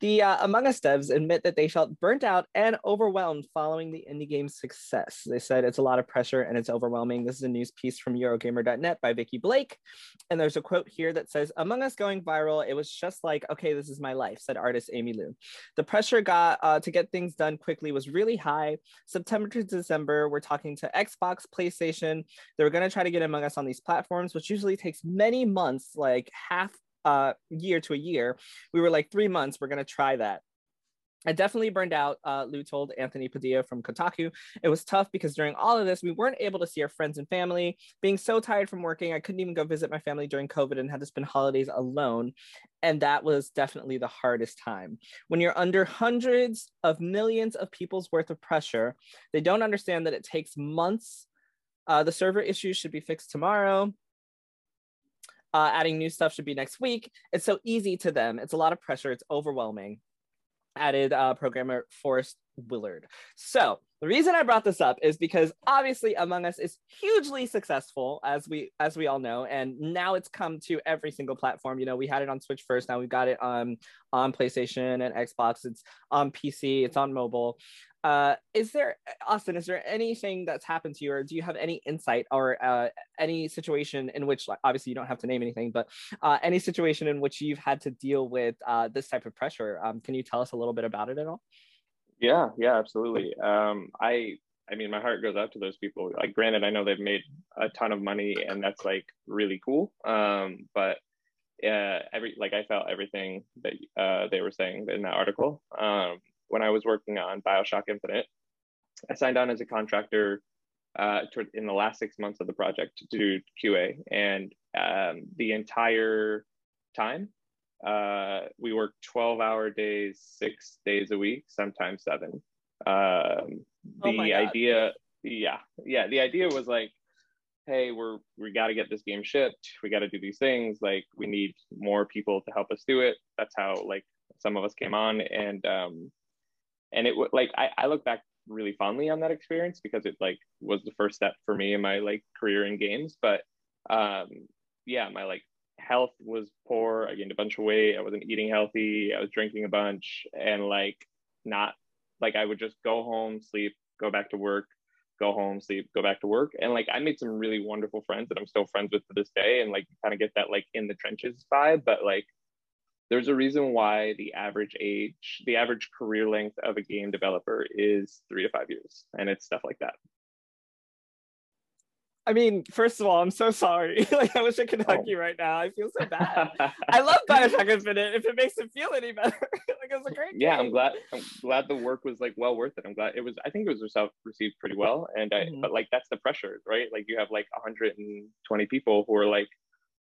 The uh, Among Us devs admit that they felt burnt out and overwhelmed following the indie game's success. They said it's a lot of pressure and it's overwhelming. This is a news piece from Eurogamer.net by Vikki Blake. And there's a quote here that says, Among Us going viral, it was just like, okay, this is my life, said artist Amy Liu. The pressure got uh, to get things done quickly was really high. September to December, we're talking to Xbox, PlayStation. They were going to try to get Among Us on these platforms, which usually takes many months, like half uh, year to a year. We were like three months. We're going to try that. I definitely burned out, uh, Liu told Anthony Padilla from Kotaku. It was tough because during all of this, we weren't able to see our friends and family. Being so tired from working, I couldn't even go visit my family during COVID and had to spend holidays alone. And that was definitely the hardest time. When you're under hundreds of millions of people's worth of pressure, they don't understand that it takes months. Uh, the server issues should be fixed tomorrow. Uh, adding new stuff should be next week. It's so easy to them. It's a lot of pressure. It's overwhelming added uh, programmer Forrest Willard. So the reason I brought this up is because obviously Among Us is hugely successful, as we as we all know, and now it's come to every single platform. You know, we had it on Switch first, now we've got it on on PlayStation and Xbox. It's on PC, it's on mobile. Uh, is there Austin? Is there anything that's happened to you, or do you have any insight or uh, any situation in which, like, obviously, you don't have to name anything, but uh, any situation in which you've had to deal with uh, this type of pressure? Um, can you tell us a little bit about it at all? Yeah, yeah, absolutely. Um, I I mean, my heart goes out to those people. Like, granted, I know they've made a ton of money, and that's like really cool. Um, but yeah, every like I felt everything that uh, they were saying in that article. When I was working on Bioshock Infinite, I signed on as a contractor uh, toward, in the last six months of the project to do QA, and um, the entire time uh, we worked 12 hour days, six days a week, sometimes seven. Um, oh the oh idea, yeah, yeah, the idea was like, hey, we're we got to get this game shipped. We got to do these things. Like we need more people to help us do it. That's how like some of us came on, and um, and it like I, I look back really fondly on that experience because it like was the first step for me in my like career in games. But um, yeah, my like health was poor. I gained a bunch of weight. I wasn't eating healthy. I was drinking a bunch and like not like I would just go home, sleep, go back to work, go home, sleep, go back to work. And like I made some really wonderful friends that I'm still friends with to this day and like kind of get that like in the trenches vibe. But like there's a reason why the average age, the average career length of a game developer is three to five years. And it's stuff like that. I mean, first of all, I'm so sorry. like, I wish I could hug oh. you right now. I feel so bad. I love Bioshock Infinite. If it makes it feel any better, like it's a great. Yeah, I'm glad. I'm glad the work was like well worth it. I'm glad it was. I think it was received pretty well. And I, mm-hmm. but like that's the pressure, right? Like you have like 120 people who are like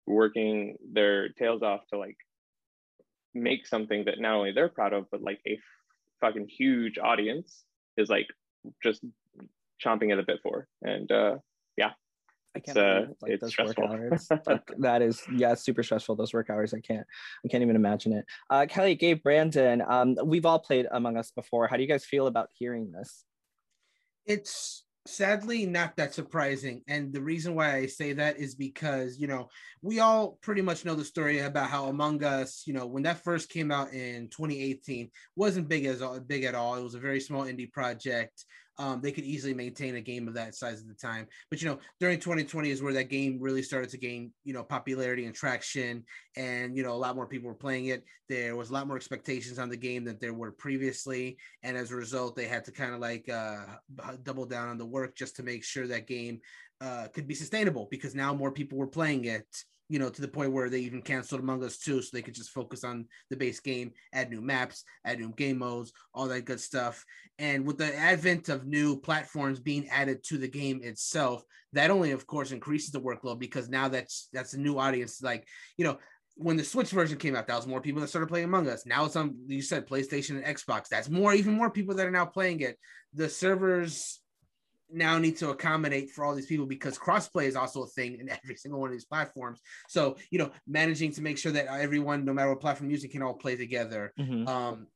working their tails off to like make something that not only they're proud of, but like a fucking huge audience is like just chomping at the bit for. And uh yeah, I can't uh, like those stressful. work hours. like, that is yeah, super stressful. Those work hours, I can't, I can't even imagine it. Uh, Kelly, Gabe, Brandon, um, we've all played Among Us before. How do you guys feel about hearing this? It's sadly not that surprising and the reason why i say that is because you know we all pretty much know the story about how among us you know when that first came out in 2018 wasn't big as big at all. It was a very small indie project um, they could easily maintain a game of that size at the time. But you know, during 2020 is where that game really started to gain you know popularity and traction, and you know a lot more people were playing it. There was a lot more expectations on the game than there were previously, and as a result, they had to kind of like uh, double down on the work just to make sure that game uh, could be sustainable because now more people were playing it you know, to the point where they even canceled Among Us 2 so they could just focus on the base game, add new maps, add new game modes, all that good stuff. And with the advent of new platforms being added to the game itself, that only of course increases the workload because now that's that's a new audience. Like, you know, when the Switch version came out, that was more people that started playing Among Us. Now it's on you said PlayStation and Xbox. That's more, even more people that are now playing it. The servers now need to accommodate for all these people because crossplay is also a thing in every single one of these platforms. So, you know, managing to make sure that everyone, no matter what platform using, can all play together. Mm-hmm. Um,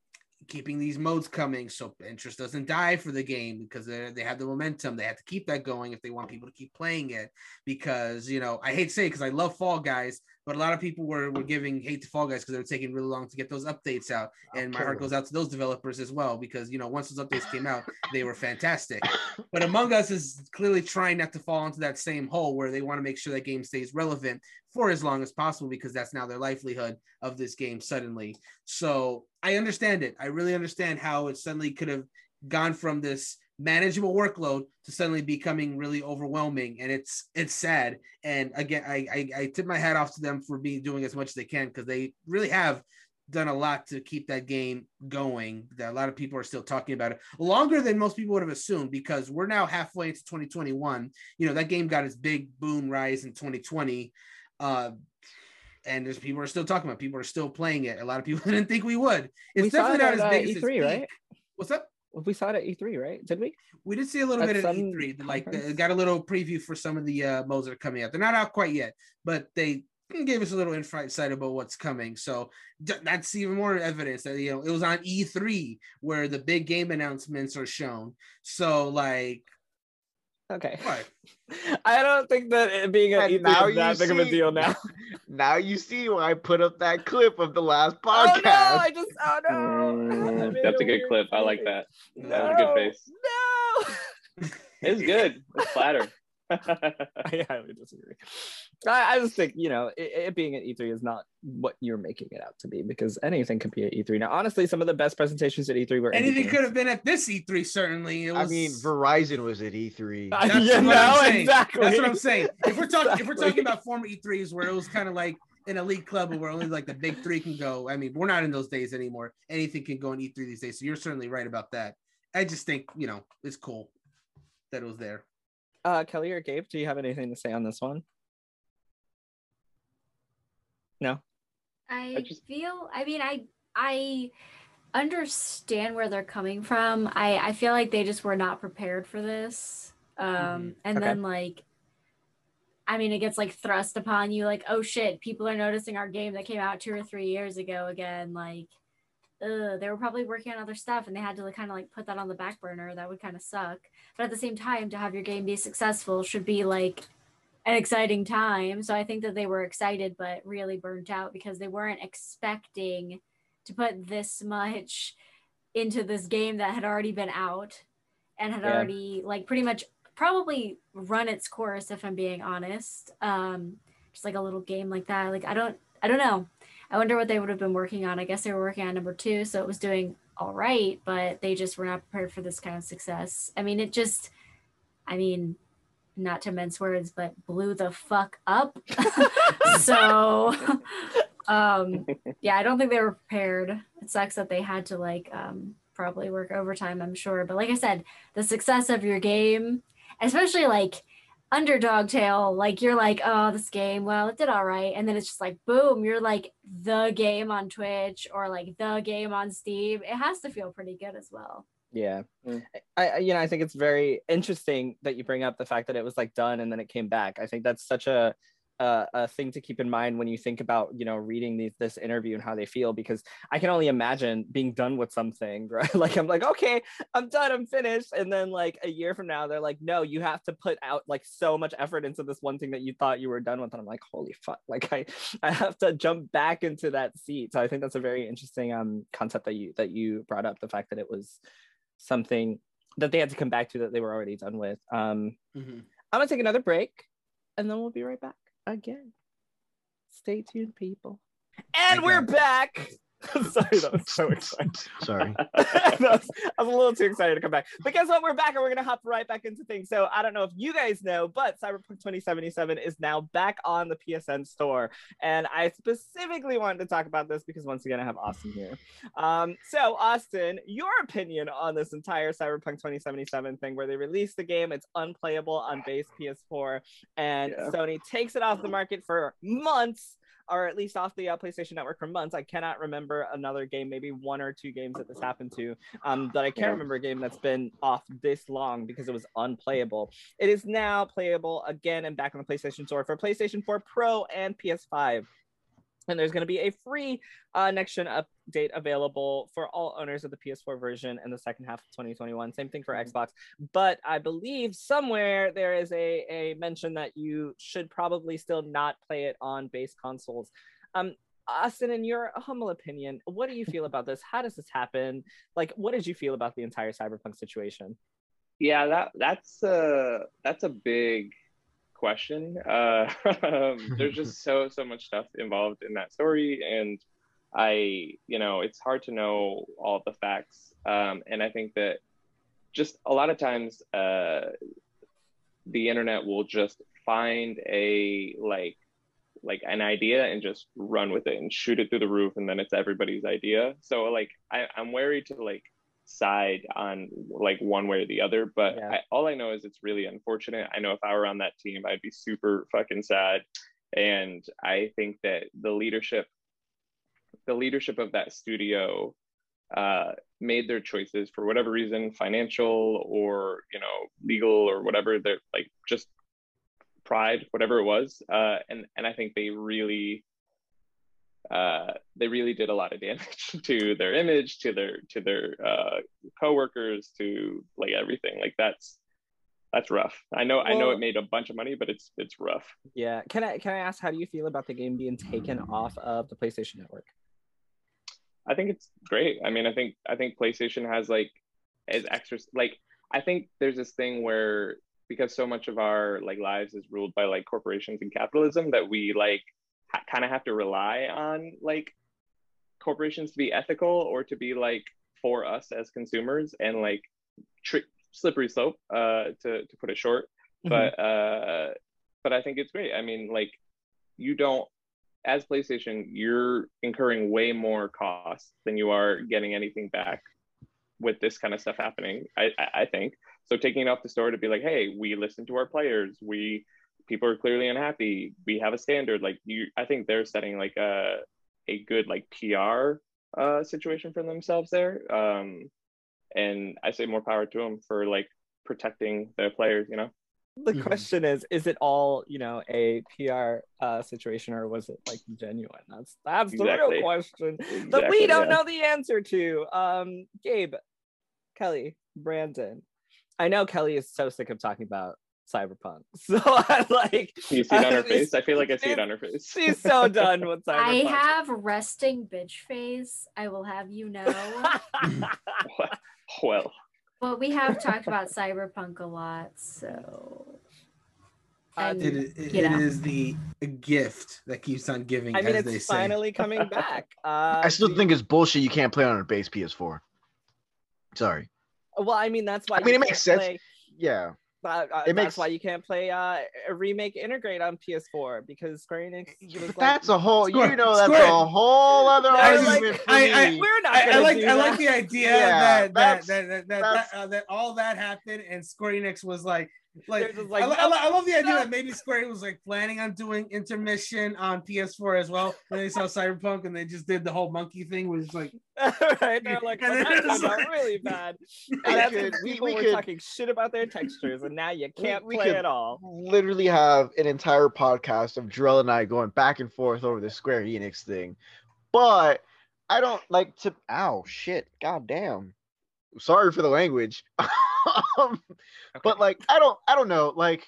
keeping these modes coming so interest doesn't die for the game because they they have the momentum. They have to keep that going if they want people to keep playing it. Because you know, I hate to say because I love Fall Guys, but a lot of people were, were giving hate to Fall Guys because they were taking really long to get those updates out. Oh, and my heart goes out to those developers as well because you know once those updates came out, they were fantastic. But Among Us is clearly trying not to fall into that same hole where they want to make sure that game stays relevant for as long as possible because that's now their livelihood of this game suddenly. So I understand it. I really understand how it suddenly could have gone from this manageable workload to suddenly becoming really overwhelming and it's it's sad and again I, I i, tip my hat off to them for being doing as much as they can because they really have done a lot to keep that game going that a lot of people are still talking about it longer than most people would have assumed because we're now halfway into 2021 you know that game got its big boom rise in 2020 uh and there's people are still talking about. It. People are still playing it. A lot of people didn't think we would. It's we definitely not as big as E3, right? What's up? We saw it at E3, right? Did we? We did see a little at bit at E3. Like uh, got a little preview for some of the uh, modes that are coming out. They're not out quite yet, but they gave us a little insight about what's coming. So that's even more evidence that you know it was on E3 where the big game announcements are shown. So like Okay. What? I don't think that it being an E3 is that big see, of a deal now. Now you see why I put up that clip of the last podcast. Oh no! I just oh no. That's a good clip. I like that. No, that was a good face. No. it's good. It's flatter. I highly disagree. I, I, just think you know it, it, being at E3 is not what you're making it out to be because anything could be at E3. Now, honestly, some of the best presentations at E3 were anything could have been at this E3. Certainly, was... I mean, Verizon was at E3. That's yeah, what no, I'm saying. Exactly. That's what I'm saying. If we're talking, exactly. if we're talking about former E3s where it was kind of like an elite club where only like the big three can go. I mean, we're not in those days anymore. Anything can go in E3 these days. So you're certainly right about that. I just think you know it's cool that it was there. Uh, Kelly or Gabe, do you have anything to say on this one? No. I, I just feel. I mean, I I understand where they're coming from. I I feel like they just were not prepared for this. Um, mm-hmm. and okay. then like I mean, it gets like thrust upon you, like, oh shit, people are noticing our game that came out two or three years ago again. Like, ugh, they were probably working on other stuff and they had to like, kind of like put that on the back burner. That would kind of suck. But at the same time, to have your game be successful should be like an exciting time. So I think that they were excited, but really burnt out because they weren't expecting to put this much into this game that had already been out and had yeah. already like pretty much probably run its course if I'm being honest. Um, just like a little game like that. Like I don't I don't know. I wonder what they would have been working on. I guess they were working on number two, so it was doing all right, but they just were not prepared for this kind of success. I mean, it just I mean, not to mince words, but blew the fuck up. so um yeah, I don't think they were prepared. It sucks that they had to like um probably work overtime, I'm sure. But like I said, the success of your game especially like underdog tale like you're like oh this game well it did all right and then it's just like boom you're like the game on twitch or like the game on steam. It has to feel pretty good as well. Yeah. Mm. I, you know i think it's very interesting that you bring up the fact that it was like done and then it came back. I think that's such a a, a thing to keep in mind when you think about you know reading these, this interview and how they feel because I can only imagine being done with something right? Like I'm like okay I'm done I'm finished. And then like a year from now they're like no you have to put out like so much effort into this one thing that you thought you were done with. And I'm like holy fuck. Like I I have to jump back into that seat. So I think that's a very interesting um concept that you that you brought up the fact that it was something that they had to come back to that they were already done with. Um mm-hmm. I'm gonna take another break and then we'll be right back again. Stay tuned, people. And we're back. Sorry, that was so exciting. Sorry. I, was, I was a little too excited to come back. But guess what? We're back and we're going to hop right back into things. So I don't know if you guys know, but Cyberpunk 2077 is now back on the PSN store. And I specifically wanted to talk about this because once again, I have Austin here. Um, so, Austin, your opinion on this entire Cyberpunk 2077 thing where they released the game, it's unplayable on base PS4, and yeah. Sony takes it off the market for months or at least off the uh, PlayStation Network for months. I cannot remember another game, maybe one or two games that this happened to, um, but I can't remember a game that's been off this long because it was unplayable. It is now playable again and back on the PlayStation Store for PlayStation 4 Pro and PS5 and there's going to be a free uh, next gen update available for all owners of the PS4 version in the second half of 2021. Same thing for mm-hmm. Xbox, but I believe somewhere there is a, a mention that you should probably still not play it on base consoles. Um, Austin, in your humble opinion, what do you feel about this? How does this happen? Like, what did you feel about the entire cyberpunk situation? Yeah, that that's a that's a big question. Uh, um, there's just so so much stuff involved in that story, and I, you know, it's hard to know all the facts. Um, and I think that just a lot of times, uh, the internet will just find a like like an idea and just run with it and shoot it through the roof and then it's everybody's idea so like I, i'm wary to like side on like one way or the other. But yeah. I, all I know is it's really unfortunate. I know if I were on that team, I'd be super fucking sad. And I think that the leadership, the leadership of that studio, uh, made their choices for whatever reason, financial or you know legal or whatever. They're like just pride, whatever it was. Uh, and and I think they really uh, they really did a lot of damage to their image, to their to their uh, coworkers, to like everything. Like that's that's rough. I know well, I know it made a bunch of money, but it's it's rough. Yeah. Can I can I ask how do you feel about the game being taken off of the PlayStation Network? I think it's great. I mean, I think I think PlayStation has like as extra like I think there's this thing where because so much of our like lives is ruled by like corporations and capitalism that we like ha- kind of have to rely on like corporations to be ethical or to be like for us as consumers and like tri- slippery slope uh to to put it short. Mm-hmm. but uh but i think it's great. I mean like you don't as playstation you're incurring way more costs than you are getting anything back with this kind of stuff happening i i, I think. So taking it off the store to be like hey we listen to our players. We people are clearly unhappy we have a standard like you i think they're setting like a a good like PR uh, situation for themselves there. Um, and I say more power to them for like protecting their players. You know. The mm-hmm. question is: Is it all you know a PR uh, situation, or was it like genuine? That's that's exactly. the real question exactly, that we don't yeah. know the answer to. Um, Gabe, Kelly, Brandon. I know Kelly is so sick of talking about cyberpunk. So I like you see it on her face. I feel like I see it on her face. She's so done with cyberpunk. I have resting bitch face. I will have you know. well. But we have talked about cyberpunk a lot, so and, it, it, it is the gift that keeps on giving. I mean, it's finally coming back. Uh, I still think it's bullshit. You can't play on a base PS4. Sorry. Well, I mean, that's why. I mean, it makes sense. Play... Yeah. Uh, uh, it that's makes... why you can't play uh, a remake Intergrade on PS4 because Square Enix. but like, that's a whole, Square, you know, that's Square. a whole other argument like, I, I, we're not. I, I like, I like the idea yeah, that, that, that that that that, uh, that all that happened and Square Enix was like, like, like I, I, I, love the idea that maybe Square was like planning on doing intermission on PS4 as well. When they saw Cyberpunk and they just did the whole monkey thing, was like, right? They're like, well, that's like, really bad. And could, we, we were could, talking shit about their textures, and now you can't we, we play at all. Literally have an entire podcast of Drill and I going back and forth over the Square Enix thing, but I don't like to. Ow, shit! God damn. Sorry for the language. um, okay. But like, I don't, I don't know. Like,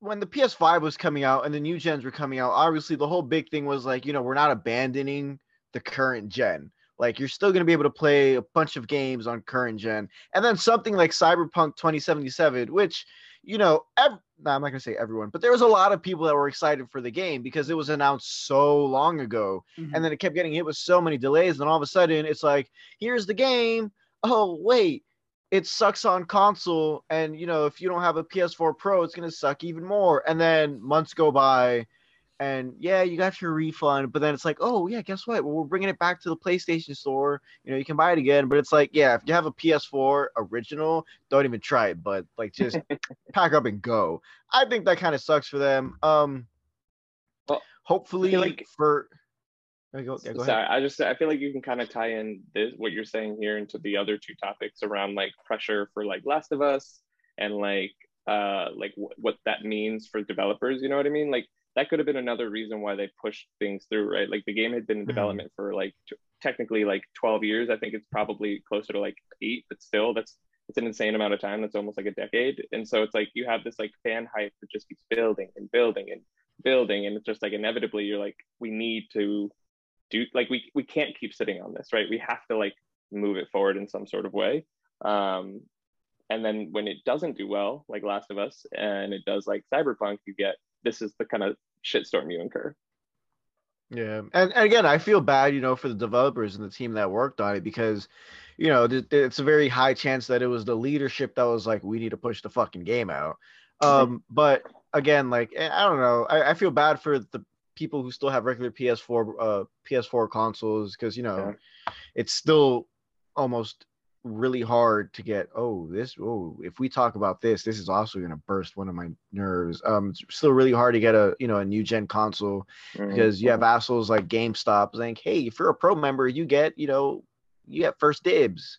when the PS5 was coming out and the new gens were coming out, obviously the whole big thing was like, you know, we're not abandoning the current gen. Like, you're still going to be able to play a bunch of games on current gen. And then something like Cyberpunk 2077, which, you know, ev- no, I'm not going to say everyone, but there was a lot of people that were excited for the game because it was announced so long ago. Mm-hmm. And then it kept getting hit with so many delays. And all of a sudden, it's like, here's the game. Oh, wait, it sucks on console and you know if you don't have a ps4 pro it's going to suck even more and then months go by and yeah you got your refund but then it's like oh yeah guess what? Well, we're bringing it back to the playstation store. You know you can buy it again. But it's like yeah if you have a ps4 original don't even try it but like just pack up and go. I think that kind of sucks for them. Um well, hopefully like for I Go, yeah, go Sorry, I just I feel like you can kind of tie in this what you're saying here into the other two topics around like pressure for like Last of Us and like uh like w- what that means for developers. You know what I mean? Like that could have been another reason why they pushed things through, right? Like the game had been in mm-hmm. development for like t- technically like 12 years. I think it's probably closer to like eight, but still that's it's an insane amount of time. That's almost like a decade. And so it's like you have this like fan hype that just keeps building and building and building, and it's just like inevitably you're like we need to do like we we can't keep sitting on this, right? We have to like move it forward in some sort of way. Um, and then when it doesn't do well, like Last of Us, and it does like Cyberpunk, you get this is the kind of shitstorm you incur. Yeah, and, and again, I feel bad, you know, for the developers and the team that worked on it because, you know, th- it's a very high chance that it was the leadership that was like, we need to push the fucking game out. Um, but again, like eh, I don't know, I, I feel bad for the people who still have regular PS4 uh PS4 consoles because you know yeah. it's still almost really hard to get oh this oh if we talk about this this is also going to burst one of my nerves. Um it's still really hard to get a you know a new gen console mm-hmm. because you have assholes like GameStop saying hey if you're a pro member you get you know you get first dibs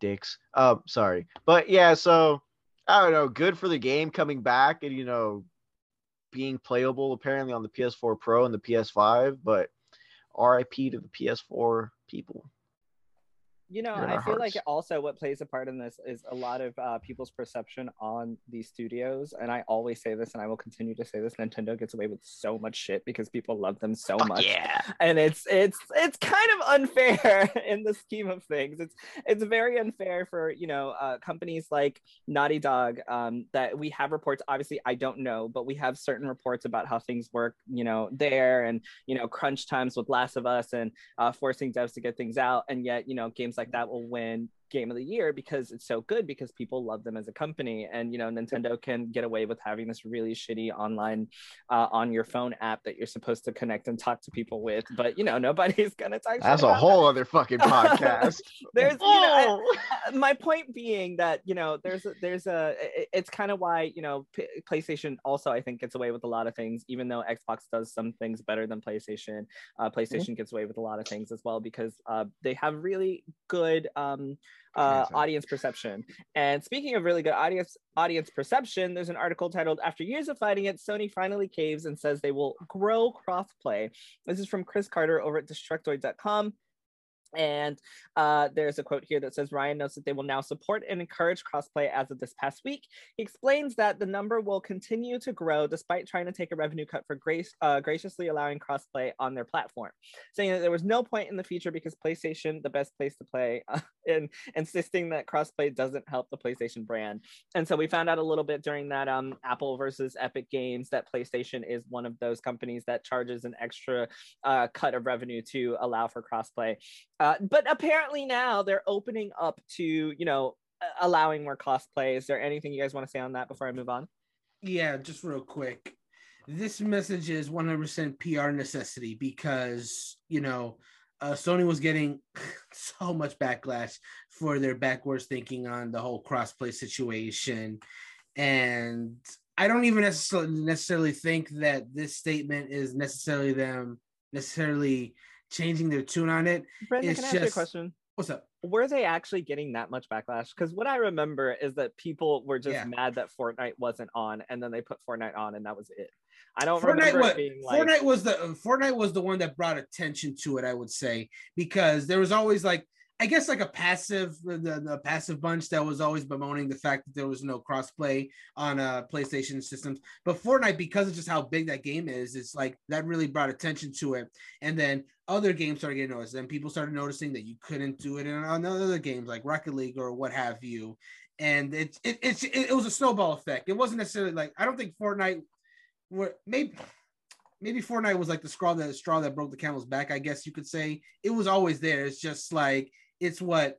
dicks. Uh sorry. But yeah so I don't know good for the game coming back and you know being playable apparently on the PS4 Pro and the PS5, but RIP to the PS4 people you know i feel like also what plays a part in this is a lot of uh, people's perception on these studios and i always say this and i will continue to say this nintendo gets away with so much shit because people love them so Fuck much. yeah. And it's it's it's kind of unfair in the scheme of things. It's it's very unfair for you know uh, companies like naughty dog um, that we have reports. Obviously i don't know but we have certain reports about how things work you know there and you know crunch times with last of us and uh, forcing devs to get things out. And yet you know games like that will win game of the year because it's so good because people love them as a company and you know nintendo can get away with having this really shitty online uh, on your phone app that you're supposed to connect and talk to people with but you know nobody's gonna talk that's a whole that. other fucking podcast there's you know I, my point being that you know there's a, there's a it's kind of why you know P- playstation also i think gets away with a lot of things even though xbox does some things better than playstation uh, playstation mm-hmm. gets away with a lot of things as well because uh, they have really good um, uh, audience perception. And speaking of really good audience audience perception, there's an article titled "After Years of Fighting It, Sony Finally Caves and Says They Will Grow Crossplay." This is from Chris Carter over at Destructoid.com. And uh, there's a quote here that says Ryan notes that they will now support and encourage crossplay as of this past week. He explains that the number will continue to grow despite trying to take a revenue cut for grace, uh, graciously allowing crossplay on their platform, saying that there was no point in the future because PlayStation, the best place to play, uh, and insisting that crossplay doesn't help the PlayStation brand. And so we found out a little bit during that um, Apple versus Epic Games that PlayStation is one of those companies that charges an extra uh, cut of revenue to allow for crossplay. Uh, but apparently now they're opening up to you know allowing more cosplay. Is there anything you guys want to say on that before I move on? Yeah, just real quick. This message is 100% PR necessity because you know uh, Sony was getting so much backlash for their backwards thinking on the whole crossplay situation, and I don't even necessarily necessarily think that this statement is necessarily them necessarily changing their tune on it. It's can I just, ask you a question? What's up? Were they actually getting that much backlash? Because what I remember is that people were just yeah. mad that Fortnite wasn't on, and then they put Fortnite on, and that was it. I don't Fortnite remember was, being like Fortnite was the Fortnite was the one that brought attention to it. I would say because there was always like I guess like a passive the, the passive bunch that was always bemoaning the fact that there was no crossplay on uh PlayStation systems. But Fortnite, because of just how big that game is, it's like that really brought attention to it. And then other games started getting noticed. Then people started noticing that you couldn't do it in on other games like Rocket League or what have you. And it it, it, it was a snowball effect. It wasn't necessarily like I don't think Fortnite were maybe maybe Fortnite was like the straw that straw that broke the camel's back. I guess you could say it was always there. It's just like it's what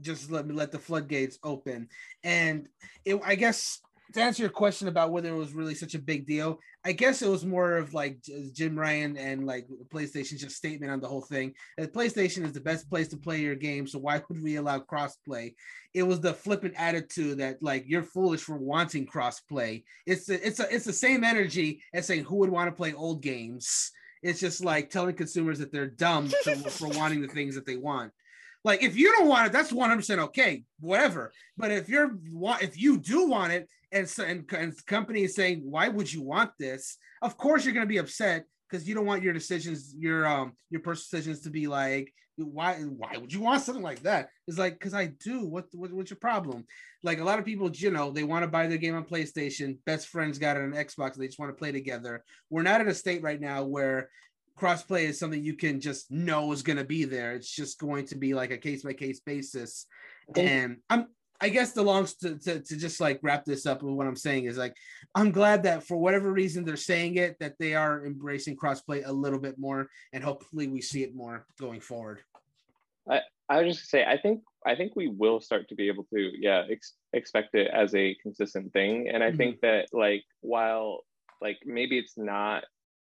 just let me let the floodgates open. And it, I guess to answer your question about whether it was really such a big deal, I guess it was more of like Jim Ryan and like PlayStation's just statement on the whole thing. That PlayStation is the best place to play your game, so why would we allow crossplay? It was the flippant attitude that like you're foolish for wanting crossplay. It's a, it's a, it's the same energy as saying who would want to play old games. It's just like telling consumers that they're dumb for, for wanting the things that they want. Like if you don't want it, that's 100% okay, whatever. But if you're if you do want it and and, and company is saying, "Why would you want this?" Of course you're going to be upset because you don't want your decisions, your um your personal decisions to be like, why why would you want something like that? It's like because I do. What, what what's your problem? Like a lot of people, you know, they want to buy their game on PlayStation. Best friends got it on Xbox. They just want to play together. We're not in a state right now where crossplay is something you can just know is going to be there. It's just going to be like a case by case basis. And I'm, I guess the longs to, to, to just like wrap this up with what I'm saying is like, I'm glad that for whatever reason they're saying it, that they are embracing crossplay a little bit more. And hopefully we see it more going forward. I, I was just say, I think, I think we will start to be able to, yeah, ex- expect it as a consistent thing. And I mm-hmm. think that like, while like maybe it's not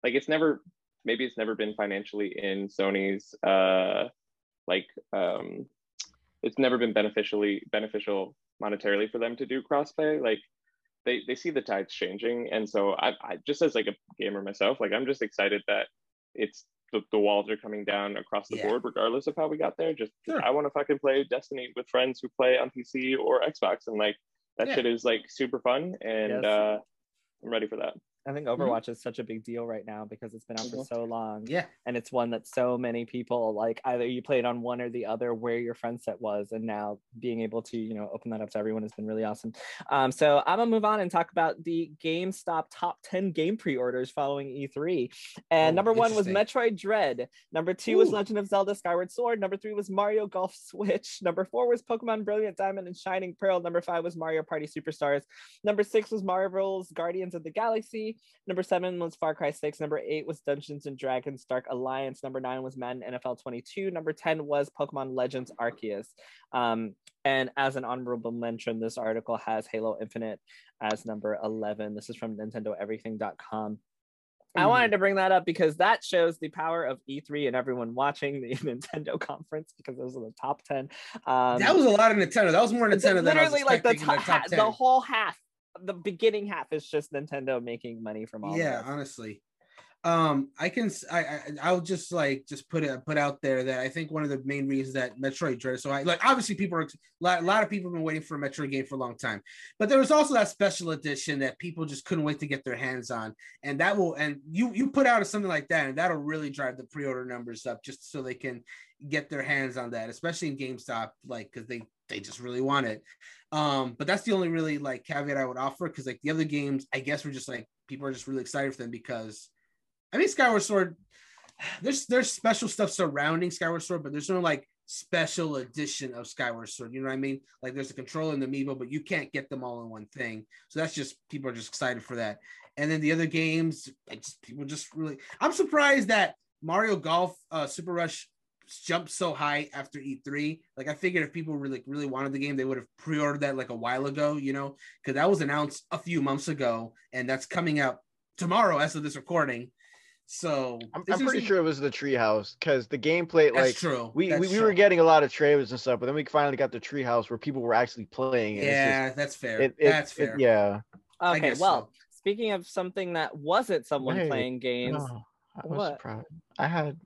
like it's never maybe it's never been financially in Sony's uh, like um, it's never been beneficially beneficial monetarily for them to do crossplay. Like they they see the tides changing, and so I, I just as like a gamer myself, like I'm just excited that it's the, the walls are coming down across the yeah. board, regardless of how we got there. Just sure. I want to fucking play Destiny with friends who play on PC or Xbox, and like that yeah. shit is like super fun, and yes. uh, I'm ready for that. I think mm-hmm. Overwatch mm-hmm. is such a big deal right now because it's been out for so long. Yeah. And it's one that so many people like either you played on one or the other where your friend set was. And now being able to, you know, open that up to everyone has been really awesome. Um, so I'm gonna move on and talk about the GameStop top 10 game pre-orders following E3. And oh, number one was Metroid Dread. Number two Ooh. was Legend of Zelda Skyward Sword. Number three was Mario Golf Switch. Number four was Pokemon Brilliant Diamond and Shining Pearl. Number five was Mario Party Superstars. Number six was Marvel's Guardians of the Galaxy. Number seven was Far Cry 6. Number eight was Dungeons and Dragons Dark Alliance. Number nine was Madden NFL 22. Number 10 was Pokemon Legends Arceus. Um, and as an honorable mention, this article has Halo Infinite as number 11. This is from NintendoEverything.com. I mm-hmm. wanted to bring that up because that shows the power of E3 and everyone watching the Nintendo conference because those are the top 10. Um, that was a lot of Nintendo. That was more Nintendo than I was like the, top, top the whole half, the beginning half is just Nintendo making money from all. Yeah, honestly um i can i, I i'll just like just put it put out there that i think one of the main reasons that metroid dread so i like obviously people are a lot, a lot of people have been waiting for a metroid game for a long time but there was also that special edition that people just couldn't wait to get their hands on and that will and you you put out something like that and that'll really drive the pre-order numbers up just so they can get their hands on that especially in gamestop like because they they just really want it um but that's the only really like caveat i would offer because like the other games i guess we're just like people are just really excited for them because I mean, Skyward Sword. There's there's special stuff surrounding Skyward Sword, but there's no like special edition of Skyward Sword. You know what I mean? Like there's a controller and the amiibo, but you can't get them all in one thing. So that's just people are just excited for that. And then the other games, like just, people just really. I'm surprised that Mario Golf uh, Super Rush jumped so high after E3. Like I figured if people really really wanted the game, they would have pre-ordered that like a while ago, you know, because that was announced a few months ago, and that's coming out tomorrow as of this recording. So I'm, I'm pretty sure it was the treehouse because the gameplay, like, true. We, we, we were getting a lot of trailers and stuff, but then we finally got the treehouse where people were actually playing. Yeah, just, that's fair. It, it, that's fair. It, yeah. Okay, well, so. speaking of something that wasn't someone playing games, no, I was what? surprised. I had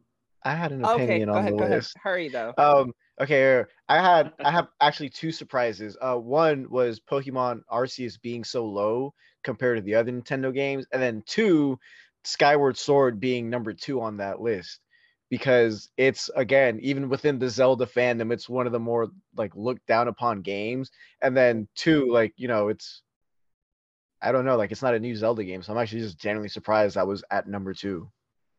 I had an opinion okay, on ahead, the list. Ahead. Hurry though. Um. Okay. I had I have actually two surprises. Uh, one was Pokemon Arceus being so low compared to the other Nintendo games, and then two Skyward Sword being number two on that list because it's again even within the Zelda fandom, it's one of the more like looked down upon games. And then two, like you know, it's I don't know, like it's not a new Zelda game, so I'm actually just genuinely surprised I was at number two.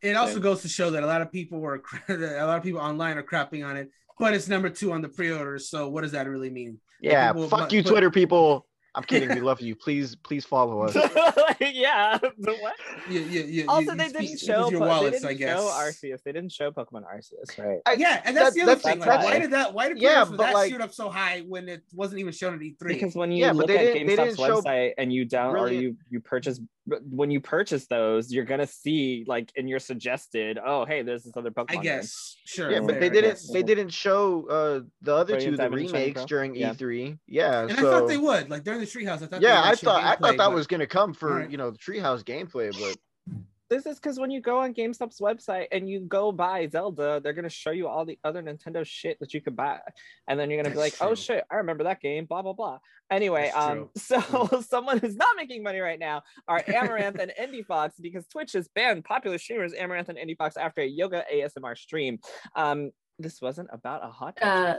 It also goes to show that a lot of people were a lot of people online are crapping on it, but it's number two on the pre-orders. So what does that really mean? Yeah, people, fuck you, Twitter people. I'm kidding. We love you. Please, please follow us. yeah. The what? Yeah, yeah, yeah. Also, you, they didn't show. Your wallets, they didn't show Arceus. They didn't show Pokemon Arceus, right? Uh, yeah, and that's that, the other that's, thing. Like, why did that? Why did yeah, but that like, shoot up so high when it wasn't even shown at E3? Because when you yeah, look at GameStop's website and you down or you you purchase when you purchase those, you're gonna see like in your suggested, oh hey, there's this other Pokemon. I guess game. sure. Yeah, but they didn't they didn't show uh the other two the remakes during yeah. E3. Yeah, and so... I thought they would like during the Treehouse. I thought yeah, I thought I thought that but... was gonna come for right. you know the Treehouse gameplay, but this is because when you go on GameStop's website and you go buy Zelda, they're gonna show you all the other Nintendo shit that you could buy, and then you're gonna That's be like, oh, true. "Oh shit, I remember that game." Blah blah blah. Anyway, That's um, true. so someone who's not making money right now are Amouranth and Indiefoxx because Twitch has banned popular streamers Amouranth and Indiefoxx after a yoga ASMR stream. Um, this wasn't about a hot. Uh,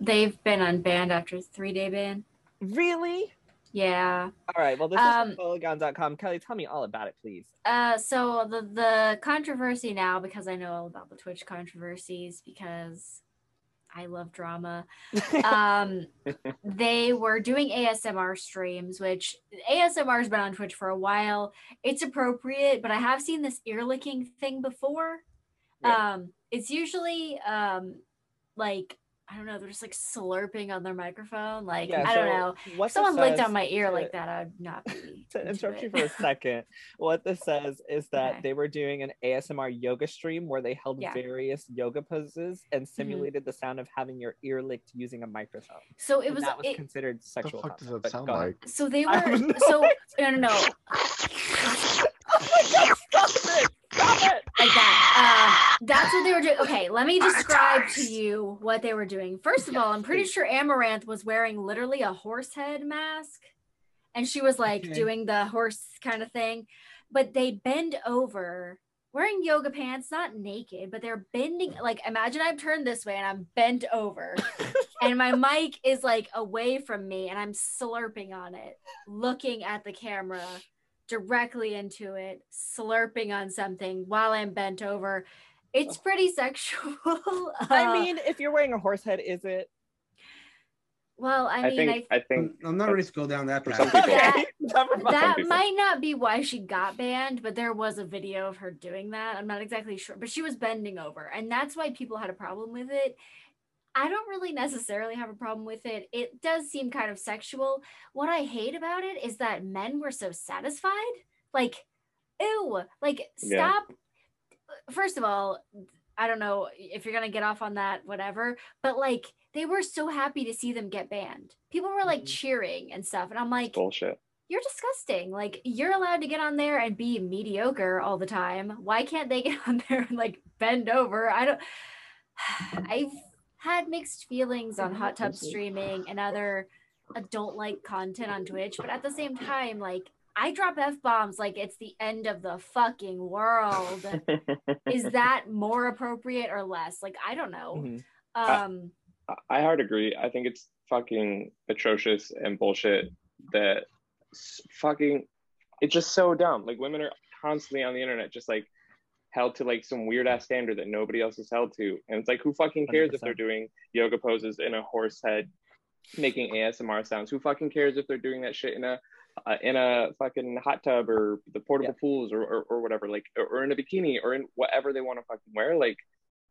they've been unbanned after a three day ban. Really? Yeah. All right. Well, this um, is Polygon.com. Kelly, tell me all about it, please. Uh, so the the controversy now, because I know all about the Twitch controversies, because I love drama. um, they were doing ASMR streams, which ASMR has been on Twitch for a while. It's appropriate, but I have seen this ear licking thing before. Yeah. Um, it's usually um like I don't know, they're just like slurping on their microphone. Like, yeah, I don't know. What someone licked on my ear to, like that, I'd not be. to interrupt you for a second, what this says is that okay. they were doing an ASMR yoga stream where they held yeah. various yoga poses and mm-hmm. simulated mm-hmm. the sound of having your ear licked using a microphone. So it was, that was it, considered sexual. What the fuck does that sound like? So they were, so, no, no, no. oh my God, stop it! Stop it! Like that. That's what they were doing. Okay, let me describe to you what they were doing. First of all, I'm pretty sure Amouranth was wearing literally a horse head mask, and she was like okay. doing the horse kind of thing. But they bend over wearing yoga pants, not naked, but they're bending. Like, imagine I'm turned this way and I'm bent over, and my mic is like away from me, and I'm slurping on it, looking at the camera directly into it, slurping on something while I'm bent over. It's pretty sexual. I uh, mean, if you're wearing a horse head, is it? Well, I I mean, think I, I think I'm not ready to go down that path. people. that, that might not be why she got banned, but there was a video of her doing that. I'm not exactly sure, but she was bending over, and that's why people had a problem with it. I don't really necessarily have a problem with it. It does seem kind of sexual. What I hate about it is that men were so satisfied. Like, ew, like Yeah. stop. First of all, I don't know if you're gonna get off on that, whatever. But like, they were so happy to see them get banned. People were like Mhm. cheering and stuff, and I'm like, bullshit. you're disgusting. Like you're allowed to get on there and be mediocre all the time. Why can't they get on there and like bend over? I don't I've had mixed feelings on hot tub streaming and other adult like content on Twitch, but at the same time, like I drop F bombs like it's the end of the fucking world. Is that more appropriate or less? Like I don't know. Mhm. Um I- I hard agree. I think it's fucking atrocious and bullshit that fucking it's just so dumb. Like women are constantly on the internet just like held to like some weird ass standard that nobody else is held to. And it's like who fucking cares if they're doing yoga poses in a horse head making ASMR sounds? Who fucking cares if they're doing that shit in a uh, in a fucking hot tub or the portable pools or, or or whatever like or, or in a bikini or in whatever they want to fucking wear like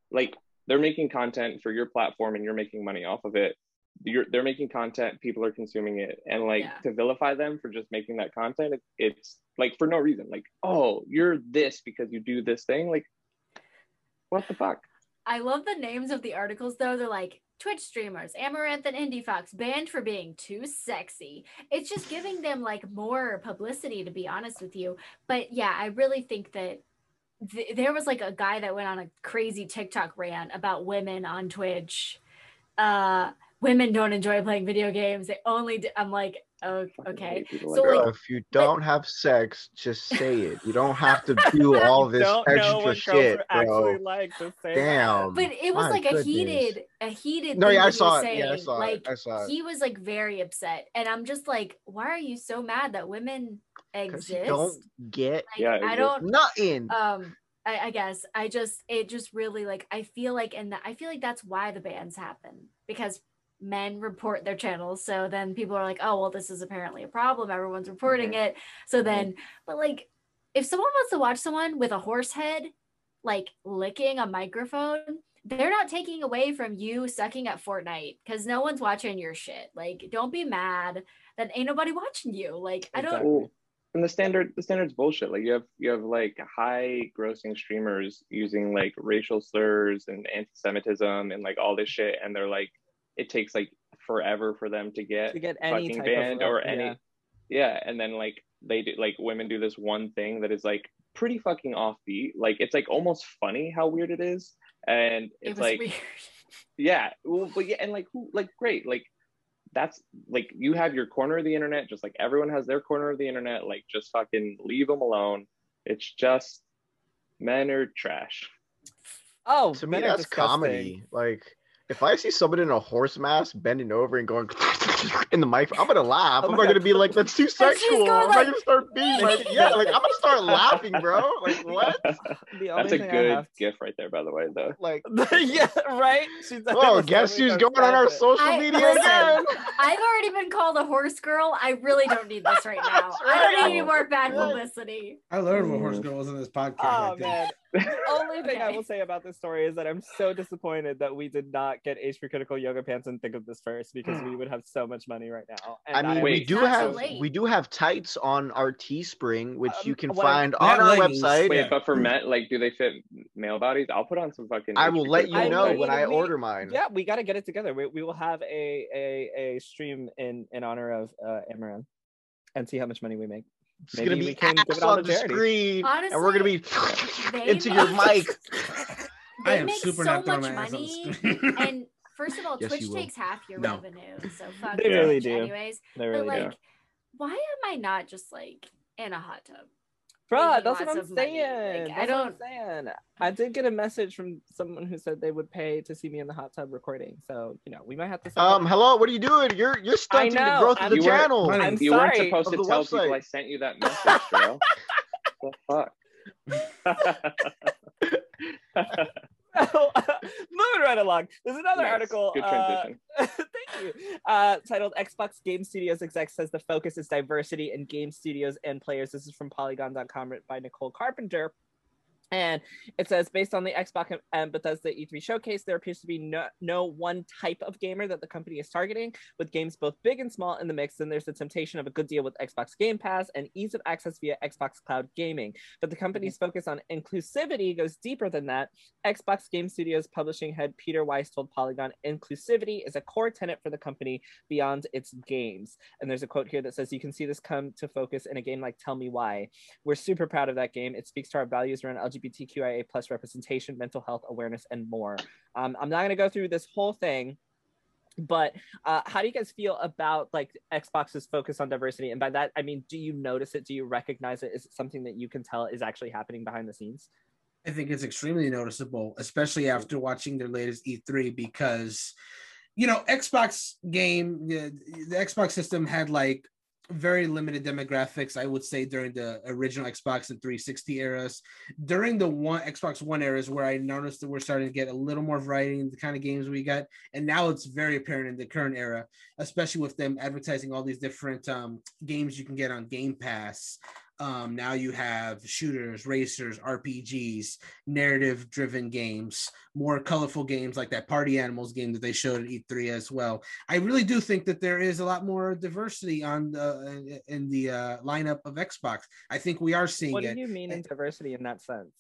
like they're making content for your platform and you're making money off of it you're they're making content people are consuming it and like Yeah. to vilify them for just making that content it, it's like for no reason like oh you're this because you do this thing like what the fuck I love the names of the articles though. They're like Twitch streamers, Amouranth and Indiefoxx banned for being too sexy. It's just giving them like more publicity, to be honest with you. But yeah, I really think that th- there was like a guy that went on a crazy TikTok rant about women on Twitch. Uh, women don't enjoy playing video games. They only. do. I'm like, oh, okay. So, like like, if you don't have sex, just say it. You don't have to do all this Don't extra what shit, are actually bro. like to say that. Damn. But it was My like a heated, a heated. No, thing yeah, I saw was it. Yeah, I saw like, it. I saw it. he was like very upset and i'm just like why are you so mad that women Because you exist don't get like, Yeah, i don't nothing. um I, I guess i just it just really like i feel like and i feel like that's why the bans happen because men report their channels so then people are like oh well this is apparently a problem everyone's reporting Mm-hmm. it so then but like if someone wants to watch someone with a horse head like licking a microphone they're not taking away from you sucking at Fortnite because no one's watching your shit. Like, don't be mad that ain't nobody watching you. Like, I don't. Exactly. And the standard the standard's bullshit like you have you have like high grossing streamers using like racial slurs and anti-semitism and like all this shit and they're like it takes like forever for them to get to get any fucking type banned of or any yeah and then like they do like women do this one thing that is like pretty fucking offbeat like it's like almost funny how weird it is and It it's was like weird. yeah well, but yeah and like who like great like that's like you have your corner of the internet just like everyone has their corner of the internet like just fucking leave them alone it's just men are trash Oh, to me, men are that's disgusting. comedy. Like, if I see somebody in a horse mask bending over and going in the mic, I'm gonna laugh. Oh I'm not God. gonna be like, "That's too sexual." going I'm like- gonna start being like, "Yeah," like I'm gonna start laughing, bro. Like what? That's a good have gif right there by the way though Like, yeah, right. She's oh, guess who's going on our social I- media listen, again? I've already been called a horse girl. I really don't need this right now. That's I don't need any more bad publicity. I learned what Mm. horse girl was in this podcast. Oh I man. The only thing I will say about this story is that I'm so disappointed that we did not get HP Critical Yoga Pants and think of this first because we would have so much money right now. I mean, am we do have late. we do have tights on our Teespring, which Um, you can well, find on our leggings. website. wait but for men like do they fit male bodies i'll put on some fucking I will HP let you know tights. when I We- order mine. Yeah, we got to get it together. We, we will have a a, a stream in in honor of uh, Amouranth and see how much money we make. It's Maybe gonna be can give ass it all on the charity. screen, and we're gonna be into your make- mic. I They am make super so not throwing much my ass on the money. screen. And first of all, Yes, Twitch you will. takes half your No. revenue. So fuck They Twitch really do. anyways. They But like, do. why am I not just like in a hot tub? Bruh, that's what I'm saying. Like, I That's what I'm don't- saying. I did get a message from someone who said they would pay to see me in the hot tub recording. So you know, we might have to. Um, that- hello, what are you doing? You're you're stunting the growth I'm- of the You weren't- channel. Honey, I'm you weren't supposed to tell website. people I sent you that message, Joel. the fuck? oh, moving right along. There's another nice. article. Good transition. Uh, thank you. Uh, titled "Xbox Game Studios exec says the focus is diversity in game studios and players." This is from Polygon.com, by Nicole Carpenter. And it says, based on the Xbox and Bethesda E3 showcase, there appears to be no, no one type of gamer that the company is targeting, with games both big and small in the mix. And there's the temptation of a good deal with Xbox Game Pass and ease of access via Xbox Cloud Gaming. But the company's mm-hmm. focus on inclusivity goes deeper than that. Xbox Game Studios publishing head Peter Weiss told Polygon, inclusivity is a core tenet for the company beyond its games. And there's a quote here that says, You can see this come to focus in a game like Tell Me Why. We're super proud of that game. It speaks to our values around LGBT LGBTQIA plus representation, mental health awareness, and more. Um, I'm not going to go through this whole thing, but uh, how do you guys feel about like Xbox's focus on diversity? And by that, I mean, do you notice it? Do you recognize it? Is it something that you can tell is actually happening behind the scenes? I think it's extremely noticeable, especially after watching their latest E3, because you know Xbox game, the, the Xbox system had like very limited demographics, I would say, during the original Xbox and 360 eras. During the one Xbox One eras, where I noticed that we're starting to get a little more variety in the kind of games we got, and now it's very apparent in the current era, especially with them advertising all these different um, games you can get on Game Pass. Um, now you have shooters, racers, RPGs, narrative driven games, more colorful games like that Party Animals game that they showed at E3 as well. I really do think that there is a lot more diversity on the in the uh, lineup of Xbox. I think we are seeing what it. do you mean in diversity in that sense?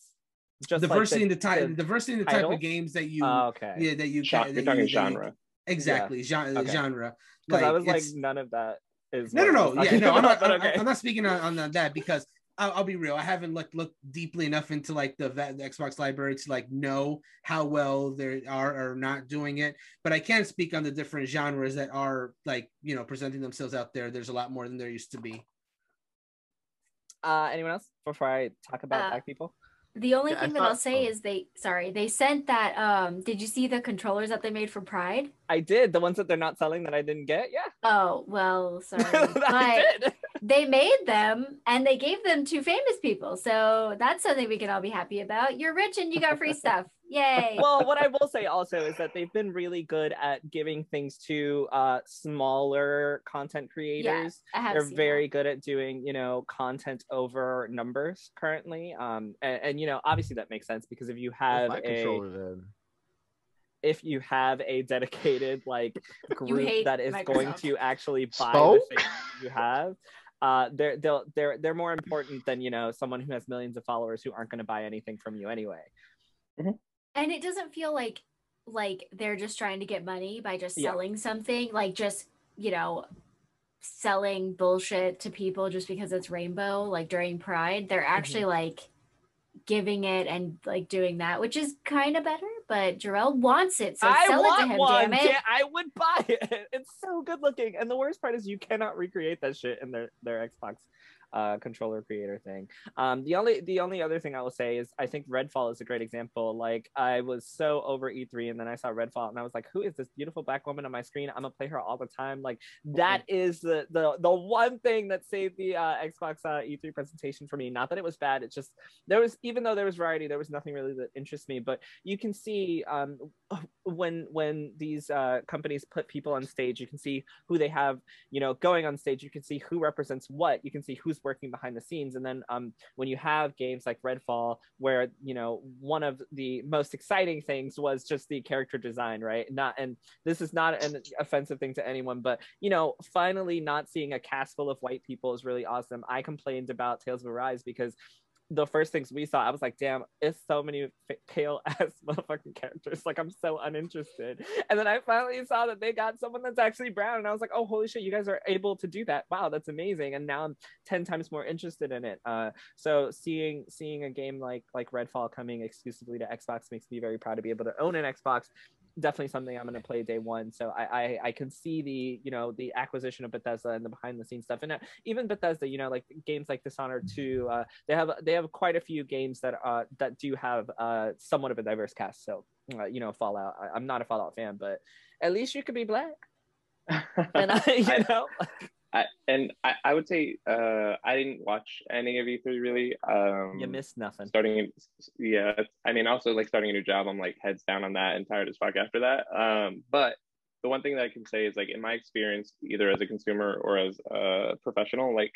Just diversity like the, in the type, diversity in the title? type of games that you, oh, okay, yeah, that you, Genre, that you're talking you, genre. You, exactly, yeah. genre, okay. genre. Because like, I was like, none of that is no, no, no. Yeah, no. I'm not. okay. I'm, not speaking on, on that because I'll, I'll, be real. I haven't looked looked deeply enough into like the, the, Xbox library to like know how well they are or not doing it. But I can speak on the different genres that are like you know presenting themselves out there. There's a lot more than there used to be. Uh, anyone else before I talk about uh, black people? The only yeah, thing that I'll say oh. is they sorry, they sent that um did you see the controllers that they made for Pride? I did. The ones that they're not selling that I didn't get. Yeah. Oh, well, sorry. but they made them and they gave them to famous people. So that's something we can all be happy about. You're rich and you got free stuff. Yay. Well, what I will say also is that they've been really good at giving things to uh, smaller content creators. Yeah, They're very that. good at doing, you know, content over numbers currently. Um, and, and you know, obviously that makes sense because if you have a if you have a dedicated like group that is Microsoft. going to actually buy Spoke? the things you have, uh, they're they're they're they're more important than you know someone who has millions of followers who aren't going to buy anything from you anyway. Mm-hmm and it doesn't feel like like they're just trying to get money by just selling yeah. something like just you know selling bullshit to people just because it's rainbow like during pride they're actually mm-hmm. like giving it and like doing that which is kind of better but Jarrell wants it so I sell want it to him one. damn it yeah, I would buy it it's so good looking and the worst part is you cannot recreate that shit in their their Xbox uh, controller creator thing. Um, the only the only other thing I will say is I think Redfall is a great example. Like I was so over E3 and then I saw Redfall and I was like, who is this beautiful black woman on my screen? I'm gonna play her all the time. Like that is the the the one thing that saved the uh, Xbox uh, E3 presentation for me. Not that it was bad. It's just there was even though there was variety, there was nothing really that interests me. But you can see um, when when these uh, companies put people on stage, you can see who they have, you know, going on stage. You can see who represents what. You can see who's working behind the scenes. And then um, when you have games like Redfall, where you know one of the most exciting things was just the character design, right? Not and this is not an offensive thing to anyone, but you know, finally not seeing a cast full of white people is really awesome. I complained about Tales of Arise because the first things we saw, I was like, damn, it's so many pale ass motherfucking characters. Like, I'm so uninterested. And then I finally saw that they got someone that's actually brown. And I was like, oh, holy shit, you guys are able to do that. Wow, that's amazing. And now I'm 10 times more interested in it. Uh, so seeing seeing a game like like Redfall coming exclusively to Xbox makes me very proud to be able to own an Xbox definitely something I'm going to play day one. So I, I, I can see the you know the acquisition of Bethesda and the behind the scenes stuff, and uh, even Bethesda, you know, like games like Dishonored two, uh, they have they have quite a few games that uh that do have uh somewhat of a diverse cast. So uh, you know, Fallout. I, am not a Fallout fan, but at least you could be black. and I, you know. I, and I, I would say uh, I didn't watch any of E3 really. Um, you missed nothing. Starting, yeah. I mean, also like starting a new job, I'm like heads down on that and tired as fuck after that. Um, but the one thing that I can say is like in my experience, either as a consumer or as a professional, like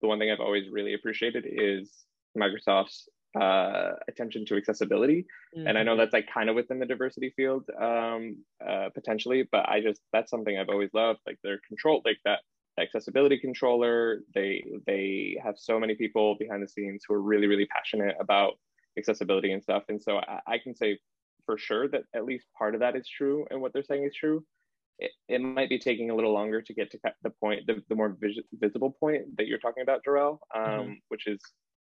the one thing I've always really appreciated is Microsoft's uh, attention to accessibility. Mm-hmm. And I know mm-hmm. that's like kind of within the diversity field um, uh, potentially, but I just that's something I've always loved. Like their control, like that accessibility controller. They they have so many people behind the scenes who are really really passionate about accessibility and stuff. And so I, I can say for sure that at least part of that is true, and what they're saying is true. It, it might be taking a little longer to get to the point, the, the more vis- visible point that you're talking about, Darrell, um, mm-hmm. which is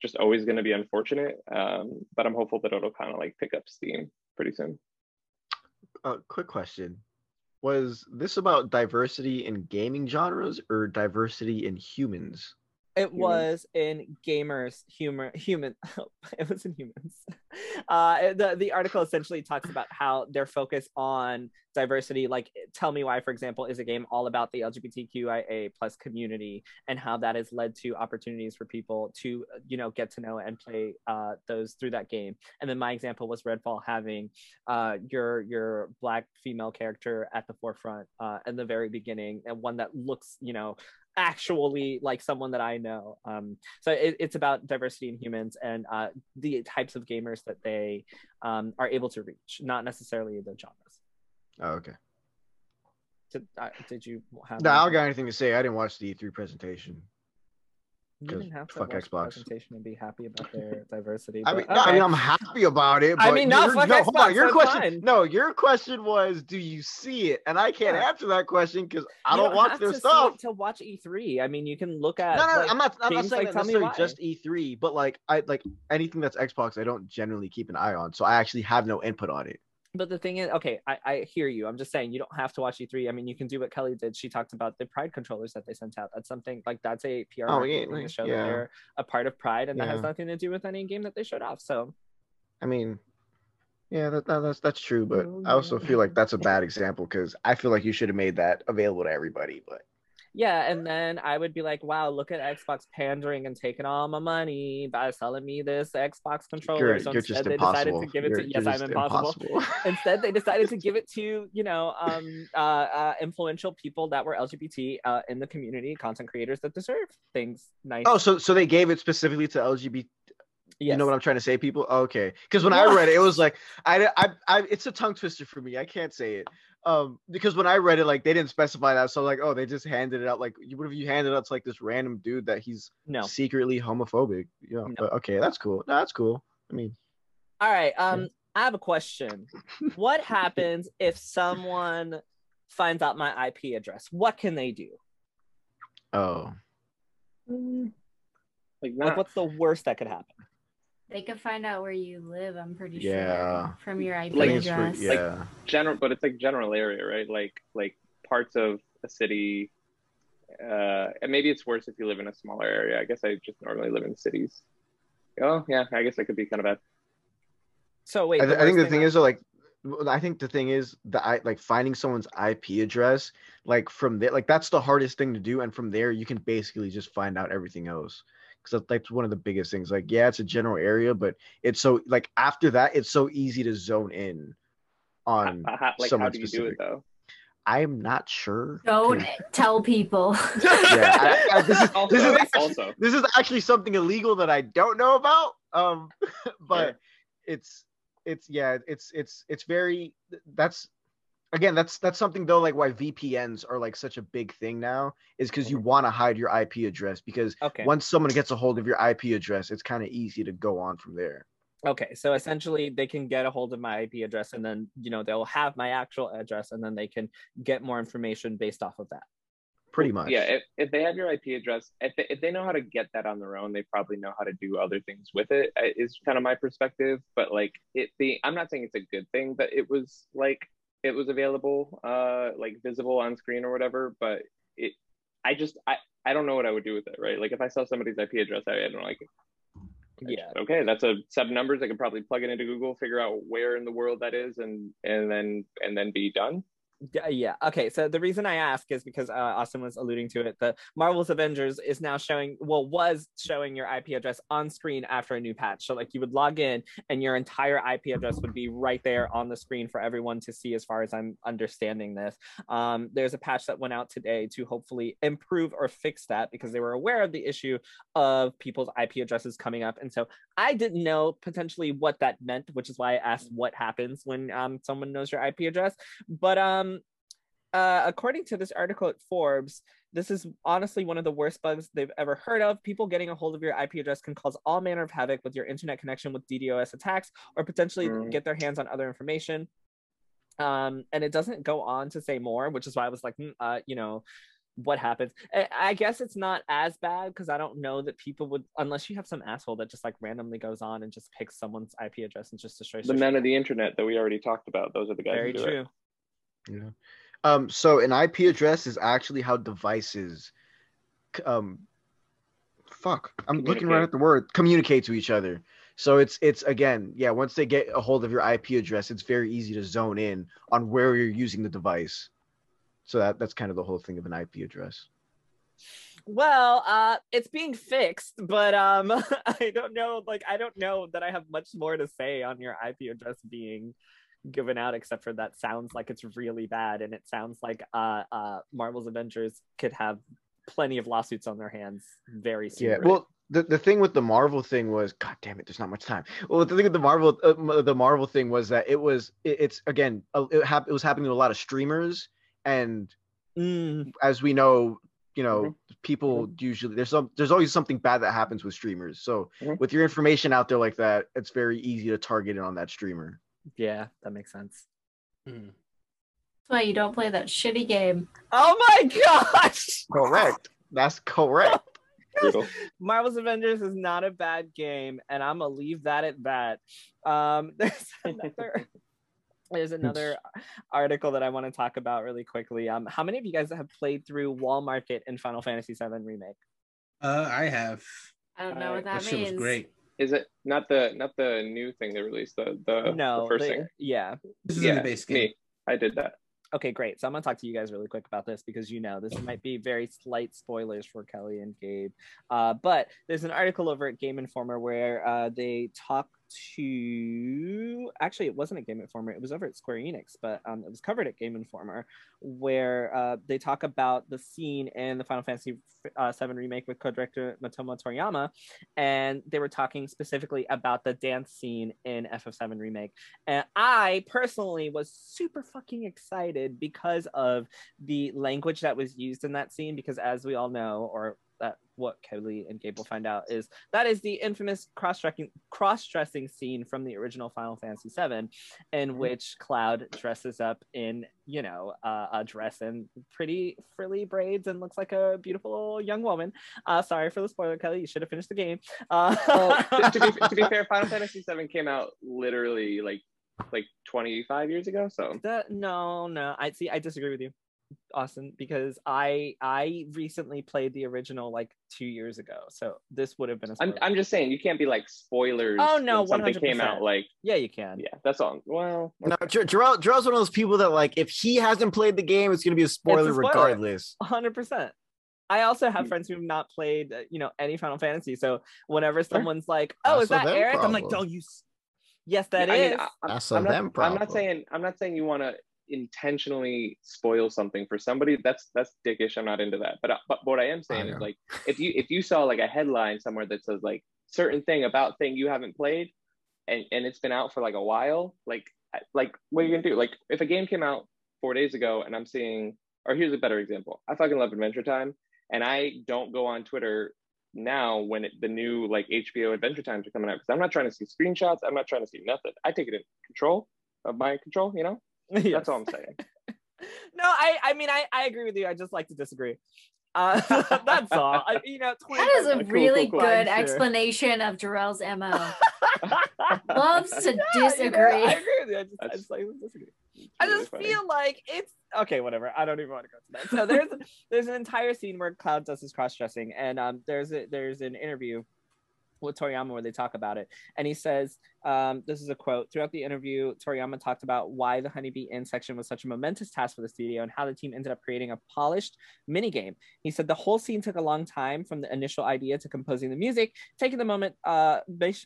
just always going to be unfortunate. Um, but I'm hopeful that it'll kind of like pick up steam pretty soon. Uh, quick question was this about diversity in gaming genres or diversity in humans? It was in gamers, humor, human. it was in humans. Uh, the the article essentially talks about how their focus on diversity, like "Tell Me Why," for example, is a game all about the LGBTQIA plus community and how that has led to opportunities for people to, you know, get to know and play uh, those through that game. And then my example was Redfall having uh, your your black female character at the forefront uh, in the very beginning, and one that looks, you know, actually like someone that I know. Um, so it, it's about diversity in humans and uh, the types of gamers that they um, are able to reach, not necessarily the genres. Oh, okay. Did, uh, did you have? No, I don't got anything to say. I didn't watch the E3 presentation. You didn't have to fuck watch Xbox. presentation and be happy about their diversity. I mean, okay. no, I mean, I'm happy about it. I mean, not fuck no, Xbox. On, your question, fine. no, your question was, do you see it? And I can't yeah. answer that question because I don't, don't watch their stuff. to watch E3, I mean, you can look at. No, no, like, I'm not. I'm not saying like, necessarily just E3, but like I like anything that's Xbox, I don't generally keep an eye on, so I actually have no input on it but the thing is, okay, I, I hear you. I'm just saying you don't have to watch E3. I mean, you can do what Kelly did. She talked about the Pride controllers that they sent out. That's something like that's a PR oh, yeah, to show yeah. that they're a part of Pride, and yeah. that has nothing to do with any game that they showed off. So, I mean, yeah, that, that, that's that's true. But oh, I also feel like that's a bad example because I feel like you should have made that available to everybody. But yeah, and then I would be like, wow, look at Xbox pandering and taking all my money by selling me this Xbox controller. You're, so you're instead, they decided to give it you're, to yes, I'm impossible. impossible. instead, they decided to give it to you know um, uh, uh, influential people that were LGBT uh, in the community, content creators that deserve things nice. Oh, so so they gave it specifically to LGBT Yes. You know what I'm trying to say, people? Okay, because when I read it, it was like I, I, I, it's a tongue twister for me. I can't say it um because when i read it like they didn't specify that so like oh they just handed it out like what if you handed it out to like this random dude that he's no. secretly homophobic? You know no. but okay that's cool. No, that's cool. I mean all right um yeah. i have a question. What happens if someone finds out my ip address? What can they do? Oh. Like, like what's the worst that could happen they could find out where you live. I'm pretty yeah. sure from your IP like, address. yeah, like general, but it's like general area, right? Like like parts of a city. Uh, and maybe it's worse if you live in a smaller area. I guess I just normally live in cities. Oh yeah, I guess that could be kind of bad. So wait, I, th- I think the thing is, like, I think the thing is that I like finding someone's IP address, like from there, like that's the hardest thing to do, and from there you can basically just find out everything else because that's one of the biggest things. Like, yeah, it's a general area, but it's so like after that, it's so easy to zone in on like, someone how do you specific. do it though? I'm not sure. Don't tell people. yeah, I, I, this is also, this is actually, also. this is actually something illegal that I don't know about. Um, but it's it's yeah, it's it's it's very that's again that's that's something though like why vpns are like such a big thing now is because you want to hide your ip address because okay. once someone gets a hold of your ip address it's kind of easy to go on from there okay so essentially they can get a hold of my ip address and then you know they'll have my actual address and then they can get more information based off of that pretty much yeah if, if they have your ip address if they, if they know how to get that on their own they probably know how to do other things with it is kind of my perspective but like it the i'm not saying it's a good thing but it was like it was available, uh, like visible on screen or whatever. But it, I just, I, I don't know what I would do with it, right? Like if I saw somebody's IP address, I, I don't like. It. Yeah. Okay, that's a seven numbers. I could probably plug it into Google, figure out where in the world that is, and and then and then be done. Yeah. Okay. So the reason I ask is because uh, Austin was alluding to it. The Marvel's Avengers is now showing, well, was showing your IP address on screen after a new patch. So like you would log in and your entire IP address would be right there on the screen for everyone to see. As far as I'm understanding this, um, there's a patch that went out today to hopefully improve or fix that because they were aware of the issue of people's IP addresses coming up. And so I didn't know potentially what that meant, which is why I asked what happens when um, someone knows your IP address. But um, uh, according to this article at Forbes, this is honestly one of the worst bugs they've ever heard of. People getting a hold of your IP address can cause all manner of havoc with your internet connection with DDoS attacks or potentially mm. get their hands on other information. Um, and it doesn't go on to say more, which is why I was like, mm, uh, you know, what happens. I guess it's not as bad because I don't know that people would, unless you have some asshole that just like randomly goes on and just picks someone's IP address and just destroys the men of the internet that we already talked about. Those are the guys. Very true. It. Yeah. Um, so an IP address is actually how devices, um, fuck, I'm looking right at the word communicate to each other. So it's it's again, yeah. Once they get a hold of your IP address, it's very easy to zone in on where you're using the device. So that that's kind of the whole thing of an IP address. Well, uh, it's being fixed, but um, I don't know. Like, I don't know that I have much more to say on your IP address being given out except for that sounds like it's really bad and it sounds like uh uh marvel's avengers could have plenty of lawsuits on their hands very soon yeah well the, the thing with the marvel thing was god damn it there's not much time well the thing with the marvel uh, the marvel thing was that it was it, it's again it, hap- it was happening to a lot of streamers and mm. as we know you know mm-hmm. people mm-hmm. usually there's some there's always something bad that happens with streamers so mm-hmm. with your information out there like that it's very easy to target it on that streamer yeah, that makes sense. Hmm. That's why you don't play that shitty game. Oh my gosh! Correct. That's correct. Marvel's Avengers is not a bad game, and I'm gonna leave that at that. Um, there's another. There's another article that I want to talk about really quickly. Um, how many of you guys have played through Wall Market in Final Fantasy VII Remake? Uh, I have. I don't know uh, what that, that means. Shit was great. Is it not the not the new thing they released? The the, no, the first thing. Yeah. This is yeah, the base game. Me. I did that. Okay, great. So I'm gonna talk to you guys really quick about this because you know this might be very slight spoilers for Kelly and Gabe. Uh, but there's an article over at Game Informer where uh, they talk to actually it wasn't a Game Informer, it was over at Square Enix, but um, it was covered at Game Informer, where uh, they talk about the scene in the Final Fantasy uh, VII remake with co-director Motomu Toriyama, and they were talking specifically about the dance scene in FF7 remake. And I personally was super fucking excited because of the language that was used in that scene, because as we all know, or that what Kelly and Gabe will find out is that is the infamous cross-dressing cross-dressing scene from the original Final Fantasy VII, in mm-hmm. which Cloud dresses up in you know uh, a dress and pretty frilly braids and looks like a beautiful young woman. Uh, sorry for the spoiler, Kelly. You should have finished the game. Uh, well, to, to, be, to be fair, Final Fantasy VII came out literally like like 25 years ago so that no no i see i disagree with you Austin because I I recently played the original like two years ago, so this would have been a. am I'm just saying you can't be like spoilers. Oh no, something 100%. came out like yeah, you can. Yeah, that's all. Well, okay. no, Jarrell, Jarrell's one of those people that like if he hasn't played the game, it's gonna be a spoiler, a spoiler. regardless. hundred percent. I also have hmm. friends who've not played, uh, you know, any Final Fantasy. So whenever someone's like, "Oh, is that Eric?" Problem. I'm like, "Don't you?" Yes, that yeah, is. I mean, I, That's I'm, not, I'm not saying I'm not saying you want to intentionally spoil something for somebody that's that's dickish. I'm not into that. But, uh, but what i am saying I is like if you if you saw like a headline somewhere that says like certain thing about thing you haven't played and and it's been out for like a while like like what are you gonna do? Like if a game came out four days ago and i'm seeing or here's a better example. I fucking love adventure time and i don't go on twitter now when it, the new like hbo adventure times are coming out because i'm not trying to see screenshots. I'm not trying to see nothing. I take it in control of my control you know yes. That's all I'm saying. no, I I mean I I agree with you. I just like to disagree. Uh, that's all. I, you know, that is a really cool, cool, good sure. explanation of Jarrell's mo. Loves to yeah, disagree. You know, I agree with you. I just, I just like disagree. I just feel like it's okay. Whatever. I don't even want to go to that. So there's there's an entire scene where Cloud does his cross dressing, and um, there's a, there's an interview with Toriyama where they talk about it. And he says, um, this is a quote throughout the interview, Toriyama talked about why the Honeybee Inn section was such a momentous task for the studio and how the team ended up creating a polished mini game. He said the whole scene took a long time from the initial idea to composing the music, taking the moment, uh,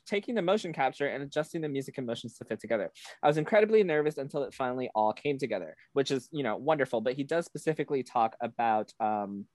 taking the motion capture and adjusting the music and motions to fit together. I was incredibly nervous until it finally all came together, which is, you know, wonderful. But he does specifically talk about um,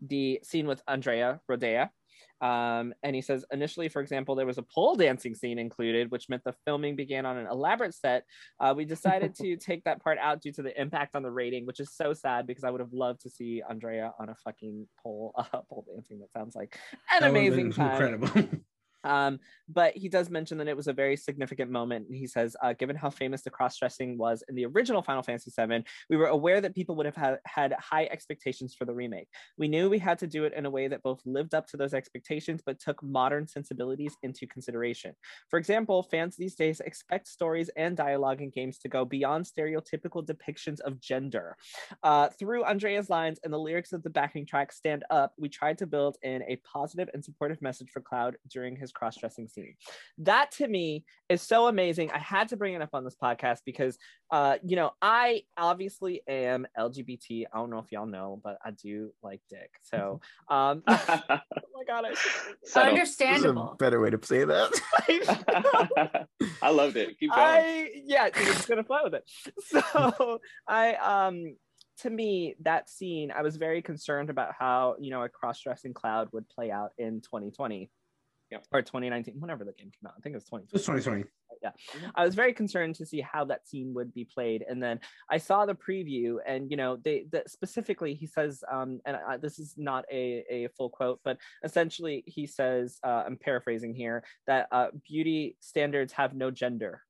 the scene with Andrea Rhodea um, and he says, initially, for example, there was a pole dancing scene included, which meant the filming began on an elaborate set. Uh, we decided to take that part out due to the impact on the rating, which is so sad because I would have loved to see Andrea on a fucking pole, uh, pole dancing. That sounds like an that amazing time. Incredible. Um, but he does mention that it was a very significant moment. He says, uh, given how famous the cross dressing was in the original Final Fantasy VII, we were aware that people would have had, had high expectations for the remake. We knew we had to do it in a way that both lived up to those expectations but took modern sensibilities into consideration. For example, fans these days expect stories and dialogue in games to go beyond stereotypical depictions of gender. Uh, through Andrea's lines and the lyrics of the backing track Stand Up, we tried to build in a positive and supportive message for Cloud during his cross dressing scene. That to me is so amazing. I had to bring it up on this podcast because, uh, you know, I obviously am LGBT. I don't know if y'all know, but I do like dick. So, um, oh my god, I understandable. better way to say that. I loved it. Keep going. I, yeah, we're just gonna flow with it. So I um to me, that scene, I was very concerned about how, you know, a cross dressing cloud would play out in 2020 yeah. or 2019, whenever the game came out. I think it was 2020. It was 2020. Yeah. I was very concerned to see how that scene would be played. And then I saw the preview, and, you know, they the, specifically, he says, um, and I, this is not a, a full quote, but essentially he says, uh, I'm paraphrasing here, that uh, beauty standards have no gender.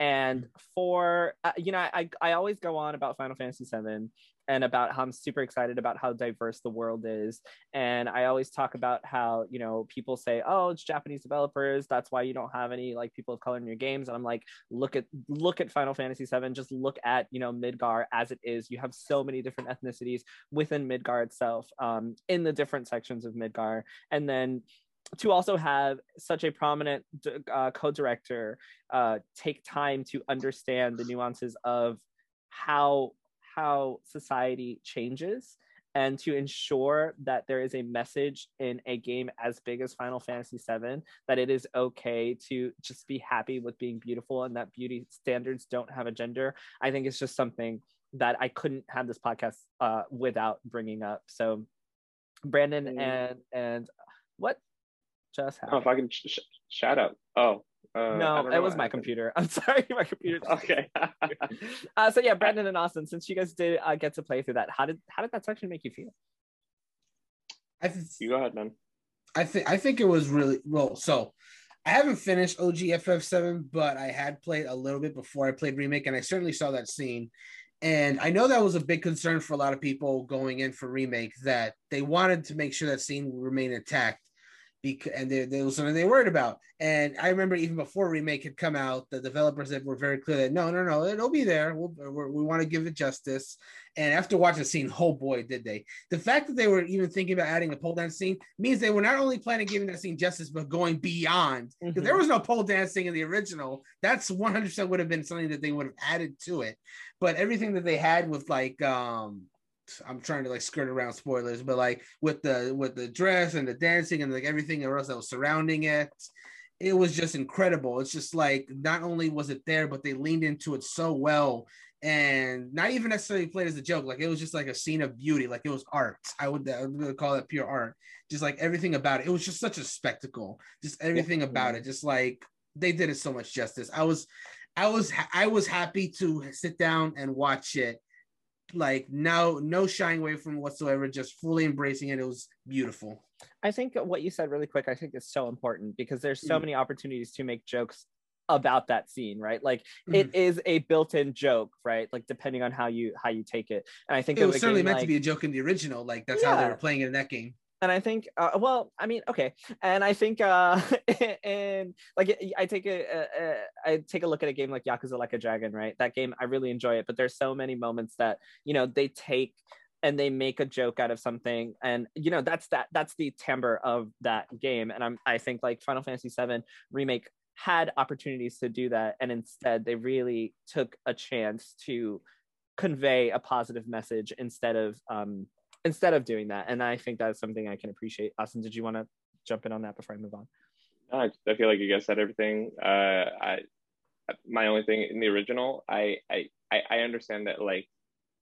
And for, uh, you know, I, I always go on about Final Fantasy VII and about how I'm super excited about how diverse the world is. And I always talk about how, you know, people say, oh, it's Japanese developers. That's why you don't have any like people of color in your games. And I'm like, look at look at Final Fantasy VII. Just look at, you know, Midgar as it is. You have so many different ethnicities within Midgar itself, um, in the different sections of Midgar. And then to also have such a prominent uh, co-director uh, take time to understand the nuances of how how society changes and to ensure that there is a message in a game as big as Final Fantasy VII that it is okay to just be happy with being beautiful and that beauty standards don't have a gender. I think it's just something that I couldn't have this podcast uh, without bringing up. So, Brandon mm. and and what just happened? Oh, if I can sh- shout out. Oh, uh, no, it was my computer. I'm sorry, my computer. okay. uh, so yeah, Brandon and Austin, since you guys did uh, get to play through that, how did how did that section make you feel? I th- you go ahead, man. I think I think it was really well. So I haven't finished OG FF7, but I had played a little bit before I played remake, and I certainly saw that scene. And I know that was a big concern for a lot of people going in for remake that they wanted to make sure that scene would remain intact because and there, was something they worried about. And I remember even before remake had come out, the developers that were very clear that no, no, no, it'll be there. We'll, we want to give it justice. And after watching the scene, oh boy, did they! The fact that they were even thinking about adding a pole dance scene means they were not only planning giving that scene justice, but going beyond. Because mm-hmm. there was no pole dancing in the original. That's 100 percent would have been something that they would have added to it. But everything that they had with like um I'm trying to like skirt around spoilers, but like with the with the dress and the dancing and like everything else that was surrounding it, it was just incredible. It's just like not only was it there, but they leaned into it so well and not even necessarily played as a joke. Like it was just like a scene of beauty, like it was art. I would, I would call it pure art. Just like everything about it, it was just such a spectacle. Just everything about it, just like they did it so much justice. I was, I was, I was happy to sit down and watch it like no no shying away from whatsoever just fully embracing it it was beautiful i think what you said really quick i think is so important because there's so mm. many opportunities to make jokes about that scene right like mm. it is a built-in joke right like depending on how you how you take it and i think it was certainly meant like, to be a joke in the original like that's yeah. how they were playing it in that game and I think, uh, well, I mean, okay, and I think, uh, and like, I take a, a, a, I take a look at a game like Yakuza Like a Dragon, right? That game, I really enjoy it, but there's so many moments that you know they take and they make a joke out of something. And you know that's that that's the timbre of that game. And i'm i think like final fantasy 7 remake had opportunities to do that and instead they really took a chance to convey a positive message instead of um instead of doing that. And i think that's something i can appreciate. Austin did you want to jump in on that before i move on? I, I feel like you guys said everything. Uh i my only thing in the original i i i understand that like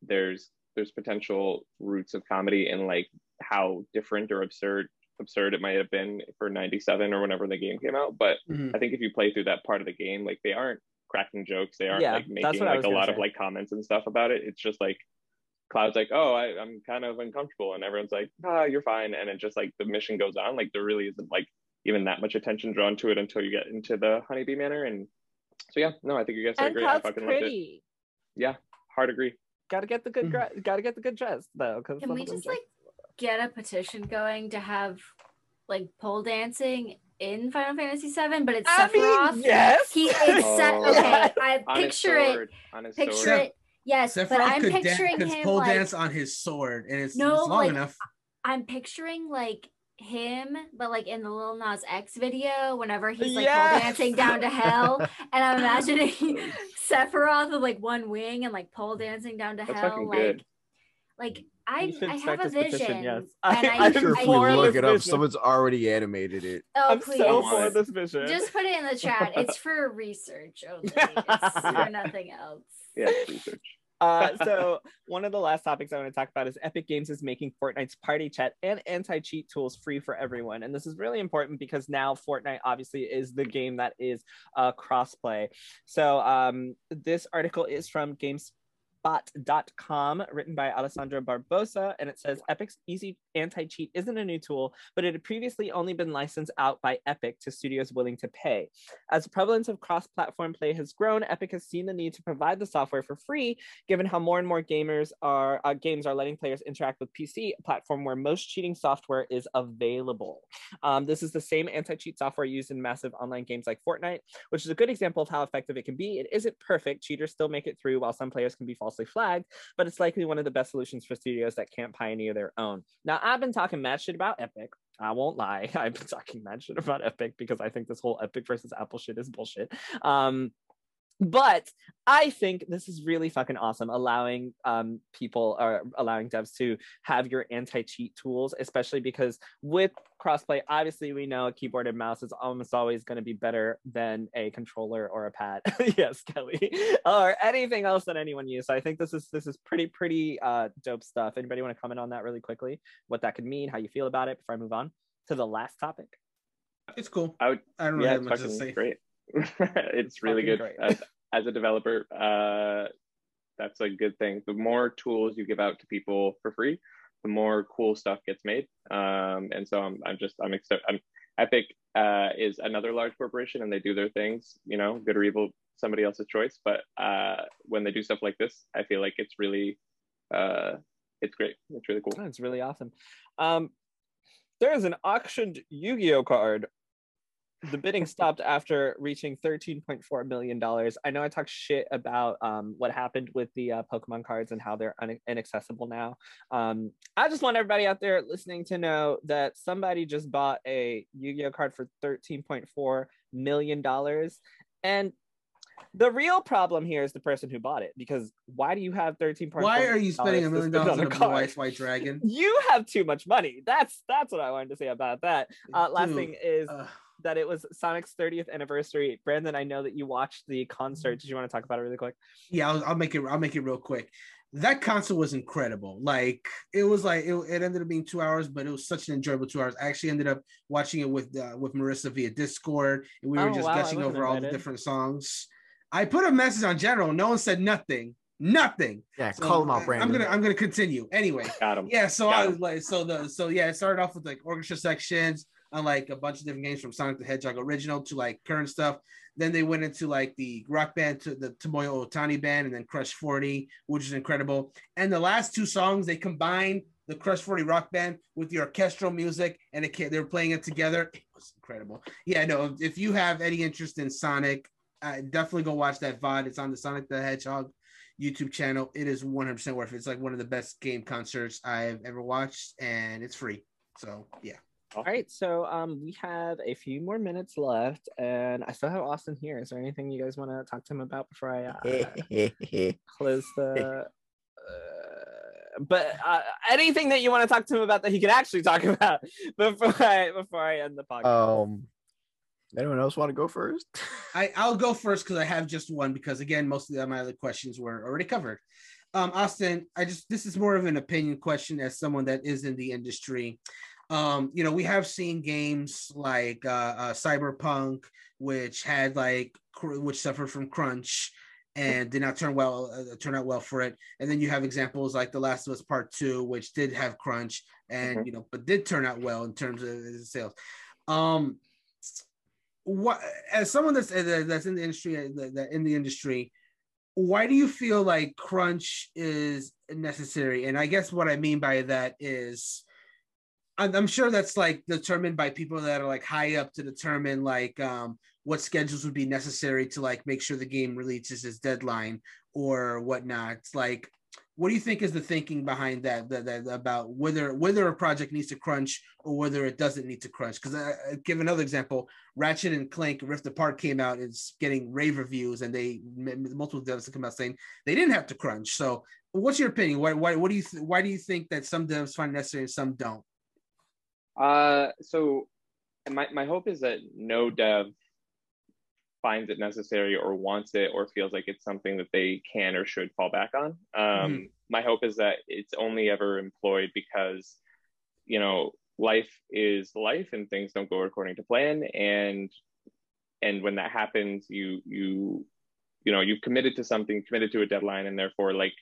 there's there's potential roots of comedy in like how different or absurd absurd it might have been for 97 or whenever the game came out. But mm-hmm. i think if you play through that part of the game like they aren't cracking jokes. They aren't yeah, like making like a lot say. of like comments and stuff about it. It's just like cloud's like oh I, i'm kind of uncomfortable and everyone's like ah you're fine and it just like the mission goes on like there really isn't like even that much attention drawn to it until you get into the honeybee manor and so yeah no i think you guys are great i fucking pretty. loved it yeah hard agree gotta get the good mm-hmm. gotta get the good dress though can we just like get a petition going to have like pole dancing in Final Fantasy VII, but it's I Sephiroth. Mean, yes, he it's oh. set. Okay, I picture it. Picture sword. it. Yes, Sephiroth but I'm picturing da- him pole like, dance on his sword, and it's, no, it's long like, enough. I'm picturing like him, but like in the Lil Nas X video, whenever he's like yes! pole dancing down to hell, and I'm imagining Sephiroth with like one wing and like pole dancing down to That's hell, like, good. like I, I have a vision. Petition, yes. I, I, am sure if we look it up, vision. someone's already animated it. Oh, I'm please. so for this vision. Just put it in the chat. It's for research only. It's for nothing else. Yeah, research. Uh, so one of the last topics I want to talk about is Epic Games is making Fortnite's party chat and anti-cheat tools free for everyone. And this is really important because now Fortnite obviously is the game that is uh, crossplay. So um, this article is from Games bot.com written by Alessandro Barbosa and it says Epic's easy anti-cheat isn't a new tool but it had previously only been licensed out by Epic to studios willing to pay. As the prevalence of cross-platform play has grown Epic has seen the need to provide the software for free given how more and more gamers are uh, games are letting players interact with PC a platform where most cheating software is available. Um, this is the same anti-cheat software used in massive online games like Fortnite which is a good example of how effective it can be. It isn't perfect cheaters still make it through while some players can be false falsely flagged, but it's likely one of the best solutions for studios that can't pioneer their own. Now, I've been talking mad shit about Epic. I won't lie. I've been talking mad shit about Epic because I think this whole Epic versus Apple shit is bullshit. Um, but I think this is really fucking awesome, allowing um, people or allowing devs to have your anti-cheat tools, especially because with crossplay, obviously we know a keyboard and mouse is almost always going to be better than a controller or a pad. yes, Kelly, or anything else that anyone uses. So I think this is this is pretty pretty uh, dope stuff. Anybody want to comment on that really quickly? What that could mean, how you feel about it before I move on to the last topic? It's cool. I would. I don't yeah, have much to say. Great. it's really good. As, as, a developer, uh, that's a good thing. The more tools you give out to people for free, the more cool stuff gets made. Um, and so I'm, I'm just, I'm, excited. I'm Epic uh, is another large corporation and they do their things, you know, good or evil, somebody else's choice. But uh, when they do stuff like this, I feel like it's really, uh, it's great. It's really cool. It's really awesome. Um, there is an auctioned Yu-Gi-Oh card the bidding stopped after reaching $13.4 million. I know I talked shit about um, what happened with the uh, Pokemon cards and how they're un- inaccessible now. Um, I just want everybody out there listening to know that somebody just bought a Yu Gi Oh card for $13.4 million. And the real problem here is the person who bought it because why do you have 13 why are you spending a million dollars on a white white dragon you have too much money that's that's what i wanted to say about that uh, last thing is uh, that it was Sonic's 30th anniversary. Brandon, I know that you watched the concert. Did you want to talk about it really quick? Yeah, I'll, I'll make it. I'll make it real quick. That concert was incredible. Like it was like it, it, ended up being two hours, but it was such an enjoyable two hours. I actually ended up watching it with uh, with Marissa via Discord, and we were oh, just wow, gushing over all the different songs. I put a message on general. No one said nothing. Nothing. Yeah, so call him out, Brandon. I'm gonna I'm gonna continue anyway. Got him. Yeah, so Got I was him. like, so the so yeah, it started off with like orchestra sections on like a bunch of different games from Sonic the Hedgehog original to like current stuff. Then they went into like the rock band to the Tomoya Ohtani band and then Crush 40, which is incredible. And the last two songs they combined the Crush 40 rock band with the orchestral music and it, they were playing it together. It was incredible. Yeah, no, if you have any interest in Sonic, uh, definitely go watch that VOD. It's on the Sonic the Hedgehog YouTube channel. It is 100% worth it. It's like one of the best game concerts I've ever watched, and it's free. So yeah. All right, so um, we have a few more minutes left, and I still have Austin here. Is there anything you guys want to talk to him about before I uh, close the? Uh, but uh, anything that you want to talk to him about that he can actually talk about before I before I end the podcast. Um, anyone else want to go first? I I'll go first because I have just one because again most of my other questions were already covered. Um, Austin, I just this is more of an opinion question as someone that is in the industry. Um, you know, we have seen games like uh, uh, Cyberpunk, which had like which suffered from crunch and did not turn well uh, turn out well for it. And then you have examples like The Last of Us Part Two, which did have crunch and mm-hmm. you know, but did turn out well in terms of sales. Um, what as someone that's uh, that's in the industry uh, that in the industry, why do you feel like crunch is necessary? And I guess what I mean by that is I'm sure that's like determined by people that are like high up to determine like um, what schedules would be necessary to like make sure the game releases its deadline or whatnot. Like, what do you think is the thinking behind that, that, that about whether whether a project needs to crunch or whether it doesn't need to crunch? Because I, I give another example: Ratchet and Clank Rift Apart came out, it's getting rave reviews, and they multiple devs have come out saying they didn't have to crunch. So, what's your opinion? Why why what do you th- why do you think that some devs find necessary and some don't? Uh, so my, my hope is that no dev finds it necessary or wants it or feels like it's something that they can or should fall back on. Um, mm-hmm. My hope is that it's only ever employed because, you know, life is life and things don't go according to plan. And and when that happens, you you you know you've committed to something, committed to a deadline, and therefore like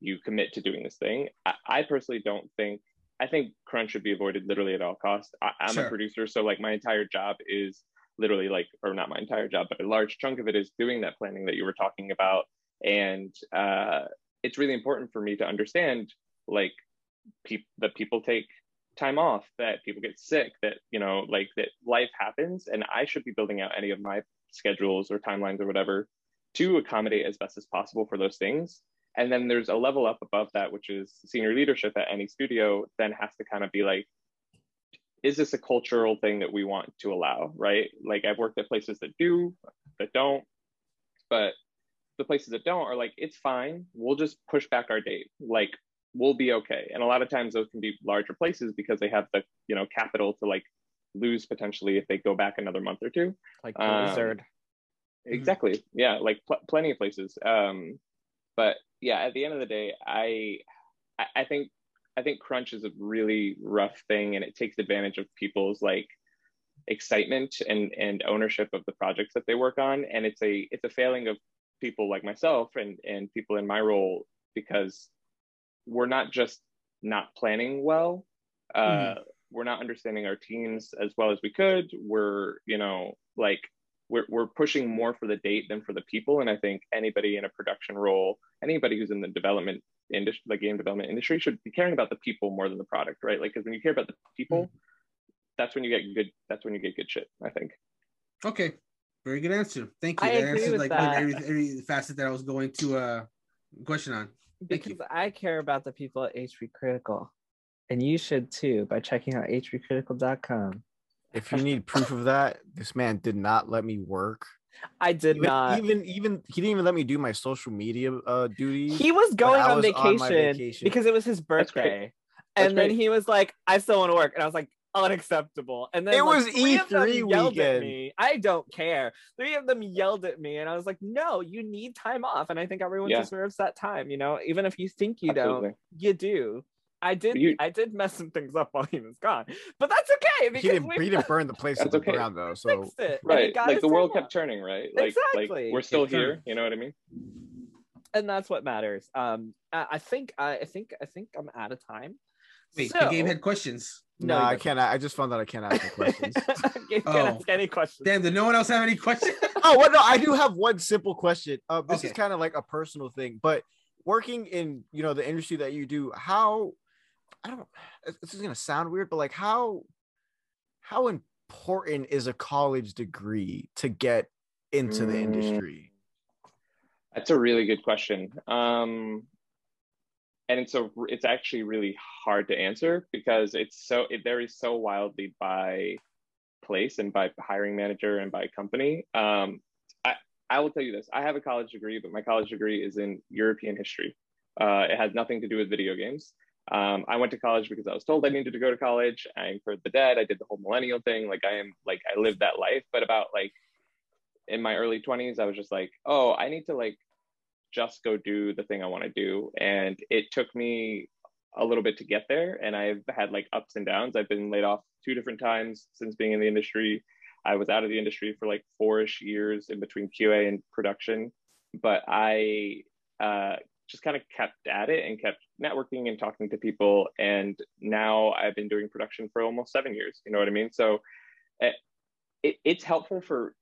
you commit to doing this thing. I, I personally don't think I think crunch should be avoided literally at all costs. I, am sure. a producer, so like my entire job is literally like, or not my entire job, but a large chunk of it is doing that planning that you were talking about. And uh, it's really important for me to understand like pe- that people take time off, that people get sick, that you know, like that life happens, and I should be building out any of my schedules or timelines or whatever to accommodate as best as possible for those things and then there's a level up above that, which is senior leadership at any studio, then has to kind of be like, is this a cultural thing that we want to allow? Right. Like I've worked at places that do, that don't, but the places that don't are like, it's fine. We'll just push back our date. Like we'll be okay. And a lot of times those can be larger places because they have the, you know, capital to like lose potentially if they go back another month or two. Like Blizzard. Um, exactly. Yeah. Like pl- plenty of places. Um, but yeah, at the end of the day, I I think I think crunch is a really rough thing, and it takes advantage of people's like excitement and and ownership of the projects that they work on, and it's a it's a failing of people like myself and and people in my role because we're not just not planning well. Uh, mm. We're not understanding our teams as well as we could. We're you know like we're, we're pushing more for the date than for the people. And I think anybody in a production role, anybody who's in the development industry, the game development industry, should be caring about the people more than the product, right? Like, because when you care about the people, mm-hmm. that's when you get good. That's when you get good shit. I think. Okay, very good answer. Thank you. I that answered like that. Every, every facet that I was going to uh question on. Thank because you. I care about the people at HP Critical, and you should too by checking out hpcritical.com. If you need proof of that, this man did not let me work. I did even, not. Even even he didn't even let me do my social media uh duties. He was going on vacation, on vacation, because it was his birthday. And then he was like, I still want to work. And I was like, unacceptable. And then it like, was E3 weekend. me. I don't care. Three of them yelled at me, and I was like, no, you need time off. And I think everyone yeah. deserves that time, you know, even if you think you Absolutely. don't, you do. I did. You, I did mess some things up while he was gone, but that's okay because he didn't, he didn't burn the place to the okay. ground though. So right, like the world kept turning, right? Like, exactly. like we're still here. You know what I mean? And that's what matters. Um, I think. I think. I think I'm out of time. Wait, so, the game had questions. No, no I can't. I just found out I can't ask questions. Gabe oh. can't ask any questions. Damn, did no one else have any questions? oh, well, no, I do have one simple question. Uh, this okay. is kind of like a personal thing, but working in you know the industry that you do, how I don't. This is gonna sound weird, but like how how important is a college degree to get into mm. the industry? That's a really good question. Um, and it's a it's actually really hard to answer because it's so it varies so wildly by place and by hiring manager and by company. Um, I I will tell you this: I have a college degree, but my college degree is in European history. Uh, it has nothing to do with video games. Um, I went to college because I was told I needed to go to college. I incurred the debt. I did the whole millennial thing. Like I am like I lived that life. But about like in my early 20s, I was just like, oh, I need to like just go do the thing I want to do. And it took me a little bit to get there. And I've had like ups and downs. I've been laid off two different times since being in the industry. I was out of the industry for like four-ish years in between QA and production. But I uh, just kind of kept at it and kept networking and talking to people. And now I've been doing production for almost seven years. You know what I mean? So it, it, it's helpful for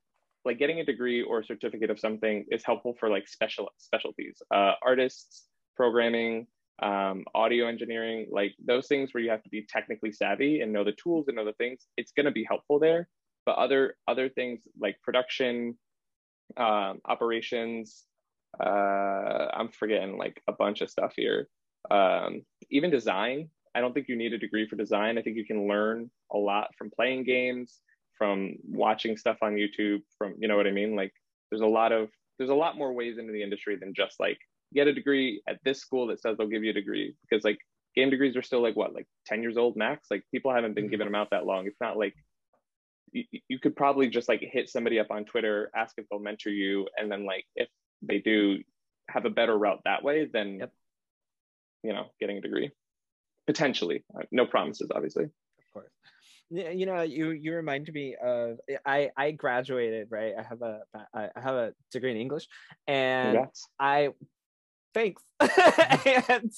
like getting a degree or a certificate of something is helpful for like special specialties, uh, artists, programming, um, audio engineering, like those things where you have to be technically savvy and know the tools and know the things. It's going to be helpful there. But other other things like production, um, operations, uh, I'm forgetting like a bunch of stuff here. Um, even design. I don't think you need a degree for design. I think you can learn a lot from playing games, from watching stuff on YouTube, from you know what I mean? Like there's a lot of there's a lot more ways into the industry than just like get a degree at this school that says they'll give you a degree because like game degrees are still like what like 10 years old max like people haven't been giving them out that long it's not like you, you could probably just like hit somebody up on twitter ask if they'll mentor you and then like if they do have a better route that way than yep. you know getting a degree. Potentially. Uh, no promises obviously. Of course. You know you you remind me of i i graduated right? I have a i have a degree in english and i thanks. And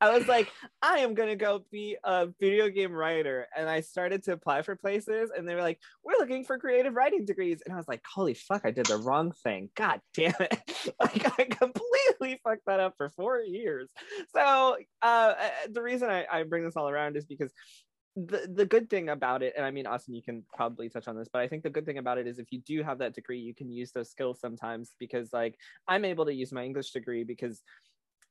i was like i am going to go be a video game writer. And i started to apply for places and they were like we're looking for creative writing degrees. And i was like holy fuck i did the wrong thing. God damn it. Like i completely fucked that up for four years. So uh, the reason I, I bring this all around is because the, the good thing about it and i mean austin you can probably touch on this but i think the good thing about it is if you do have that degree you can use those skills sometimes because like i'm able to use my english degree because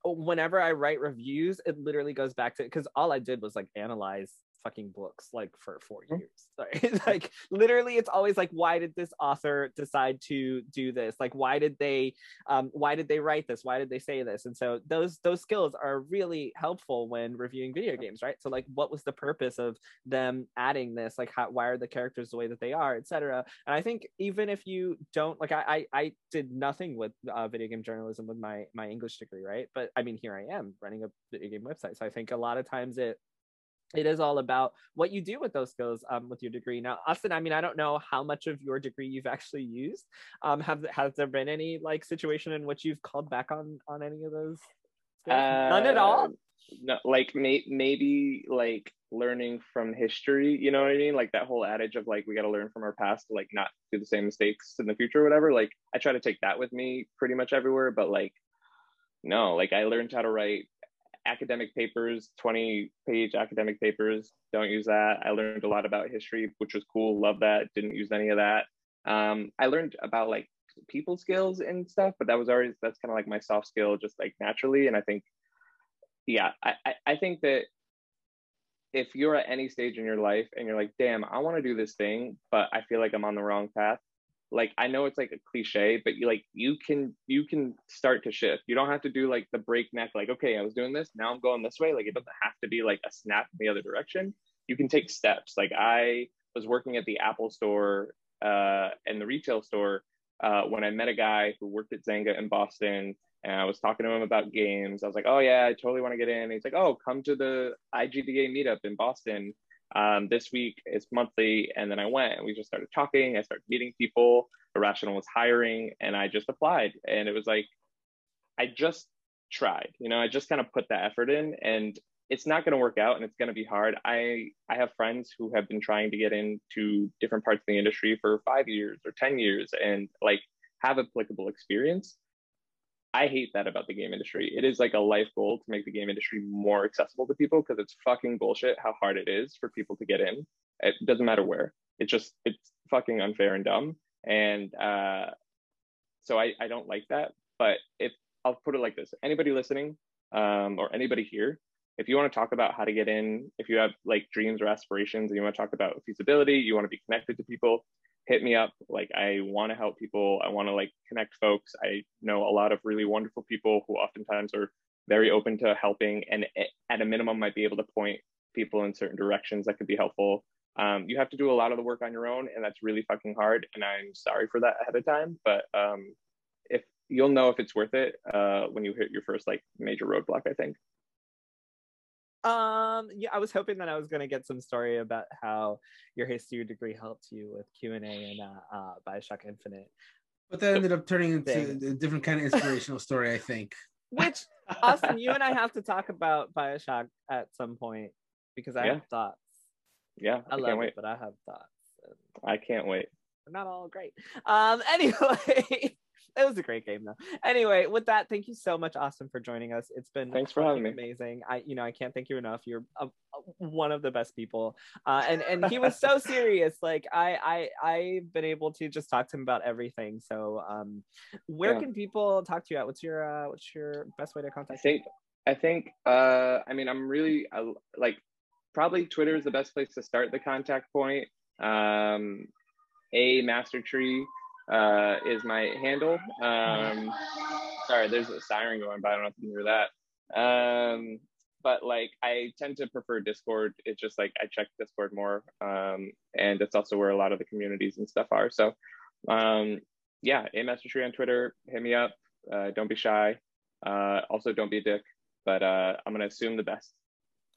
whenever i write reviews it literally goes back to because all i did was like analyze fucking books like for four mm-hmm. years. Sorry. like literally it's always like why did this author decide to do this? Like why did they um why did they write this? Why did they say this? And so those those skills are really helpful when reviewing video games, right? So like what was the purpose of them adding this? Like how why are the characters the way that they are, etc. And I think even if you don't like I I, I did nothing with uh, video game journalism with my my English degree, right? But I mean here I am running a video game website. So I think a lot of times it it is all about what you do with those skills um, with your degree. Now, Austin, I mean, I don't know how much of your degree you've actually used. Um, have has there been any like situation in which you've called back on on any of those? Uh, None at all. Uh, no, like may, maybe like learning from history. You know what I mean? Like that whole adage of like we got to learn from our past to like not do the same mistakes in the future or whatever. Like I try to take that with me pretty much everywhere, but like no, like I learned how to write academic papers, 20 page academic papers. Don't use that. I learned a lot about history, which was cool. Love that. Didn't use any of that. Um, I learned about like people skills and stuff, but that was always, that's kind of like my soft skill, just like naturally. And I think, yeah, I, I, I think that if you're at any stage in your life and you're like, damn, I want to do this thing, but I feel like I'm on the wrong path, like i know it's like a cliche but you like you can you can start to shift. You don't have to do like the breakneck like okay i was doing this now i'm going this way. Like it doesn't have to be like a snap in the other direction. You can take steps. Like i was working at the apple store uh and the retail store uh when i met a guy who worked at zynga in boston and I was talking to him about games. I was like, "Oh yeah, I totally want to get in." And he's like, "Oh, come to the IGDA meetup in Boston um, this week it's monthly. And then I went and we just started talking. I started meeting people. Irrational was hiring and I just applied. And it was like, I just tried, you know, I just kind of put that effort in and it's not going to work out and it's going to be hard. I, I have friends who have been trying to get into different parts of the industry for five years or 10 years and like have applicable experience. I hate that about the game industry. It is like a life goal to make the game industry more accessible to people because it's fucking bullshit how hard it is for people to get in. It doesn't matter where. It's just it's fucking unfair and dumb. And uh, so I I don't like that. but if I'll put it like this: anybody listening um, or anybody here, if you want to talk about how to get in, if you have like dreams or aspirations, and you want to talk about feasibility, you want to be connected to people, hit me up. Like I want to help people. I want to like connect folks. I know a lot of really wonderful people who oftentimes are very open to helping, and at a minimum might be able to point people in certain directions that could be helpful. Um, you have to do a lot of the work on your own, and that's really fucking hard. And I'm sorry for that ahead of time, but um, if you'll know if it's worth it uh, when you hit your first like major roadblock, I think. Um, yeah, I was hoping that I was going to get some story about how your history degree helped you with Q and A and uh, uh, Bioshock Infinite. But that ended up turning into a different kind of inspirational story, I think. Which, Austin, you and I have to talk about Bioshock at some point because I yeah. have thoughts. Yeah, I, I love it, but I have thoughts. I can't wait. They're not all great. Um, anyway, it was a great game though. Anyway, with that, thank you so much, Austin, for joining us. It's been thanks for having me. Amazing. I, you know, I can't thank you enough. You're a, a, one of the best people. Uh, and and he was so serious. Like I I I've been able to just talk to him about everything. So um, where yeah. can people talk to you at? What's your uh, what's your best way to contact? I think you? I think uh, I mean I'm really I, like probably Twitter is the best place to start the contact point. Um, a master tree uh, is my handle. Um, sorry, there's a siren going by. I don't know if you can hear that. Um, but like, I tend to prefer Discord. It's just like I check Discord more, um, and it's also where a lot of the communities and stuff are. So, um, yeah, a master tree on Twitter. Hit me up. Uh, don't be shy. Uh, also, don't be a dick. But uh, I'm gonna assume the best.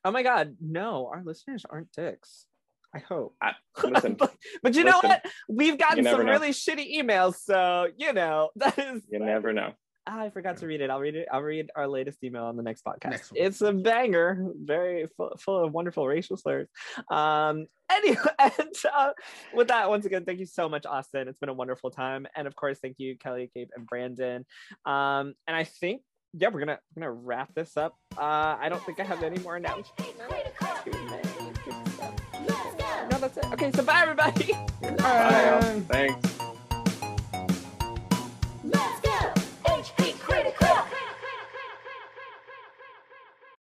Oh my god, no, our listeners aren't dicks. I hope. I, listen, but, but, you listen, know what? We've gotten some know. really shitty emails, so you know that is. You never know. I forgot to read it. I'll read it. I'll read our latest email on the next podcast. Next it's a banger, very full, full of wonderful racial slurs. Um, anyway, and uh, with that, once again, thank you so much, Austin. It's been a wonderful time, and of course, thank you, Kelly, Gabe, and Brandon. Um, and I think yeah, we're gonna we're gonna wrap this up. Uh, I don't think I have any more announcements. No, that's it. Okay, so bye everybody. Bye. Thanks.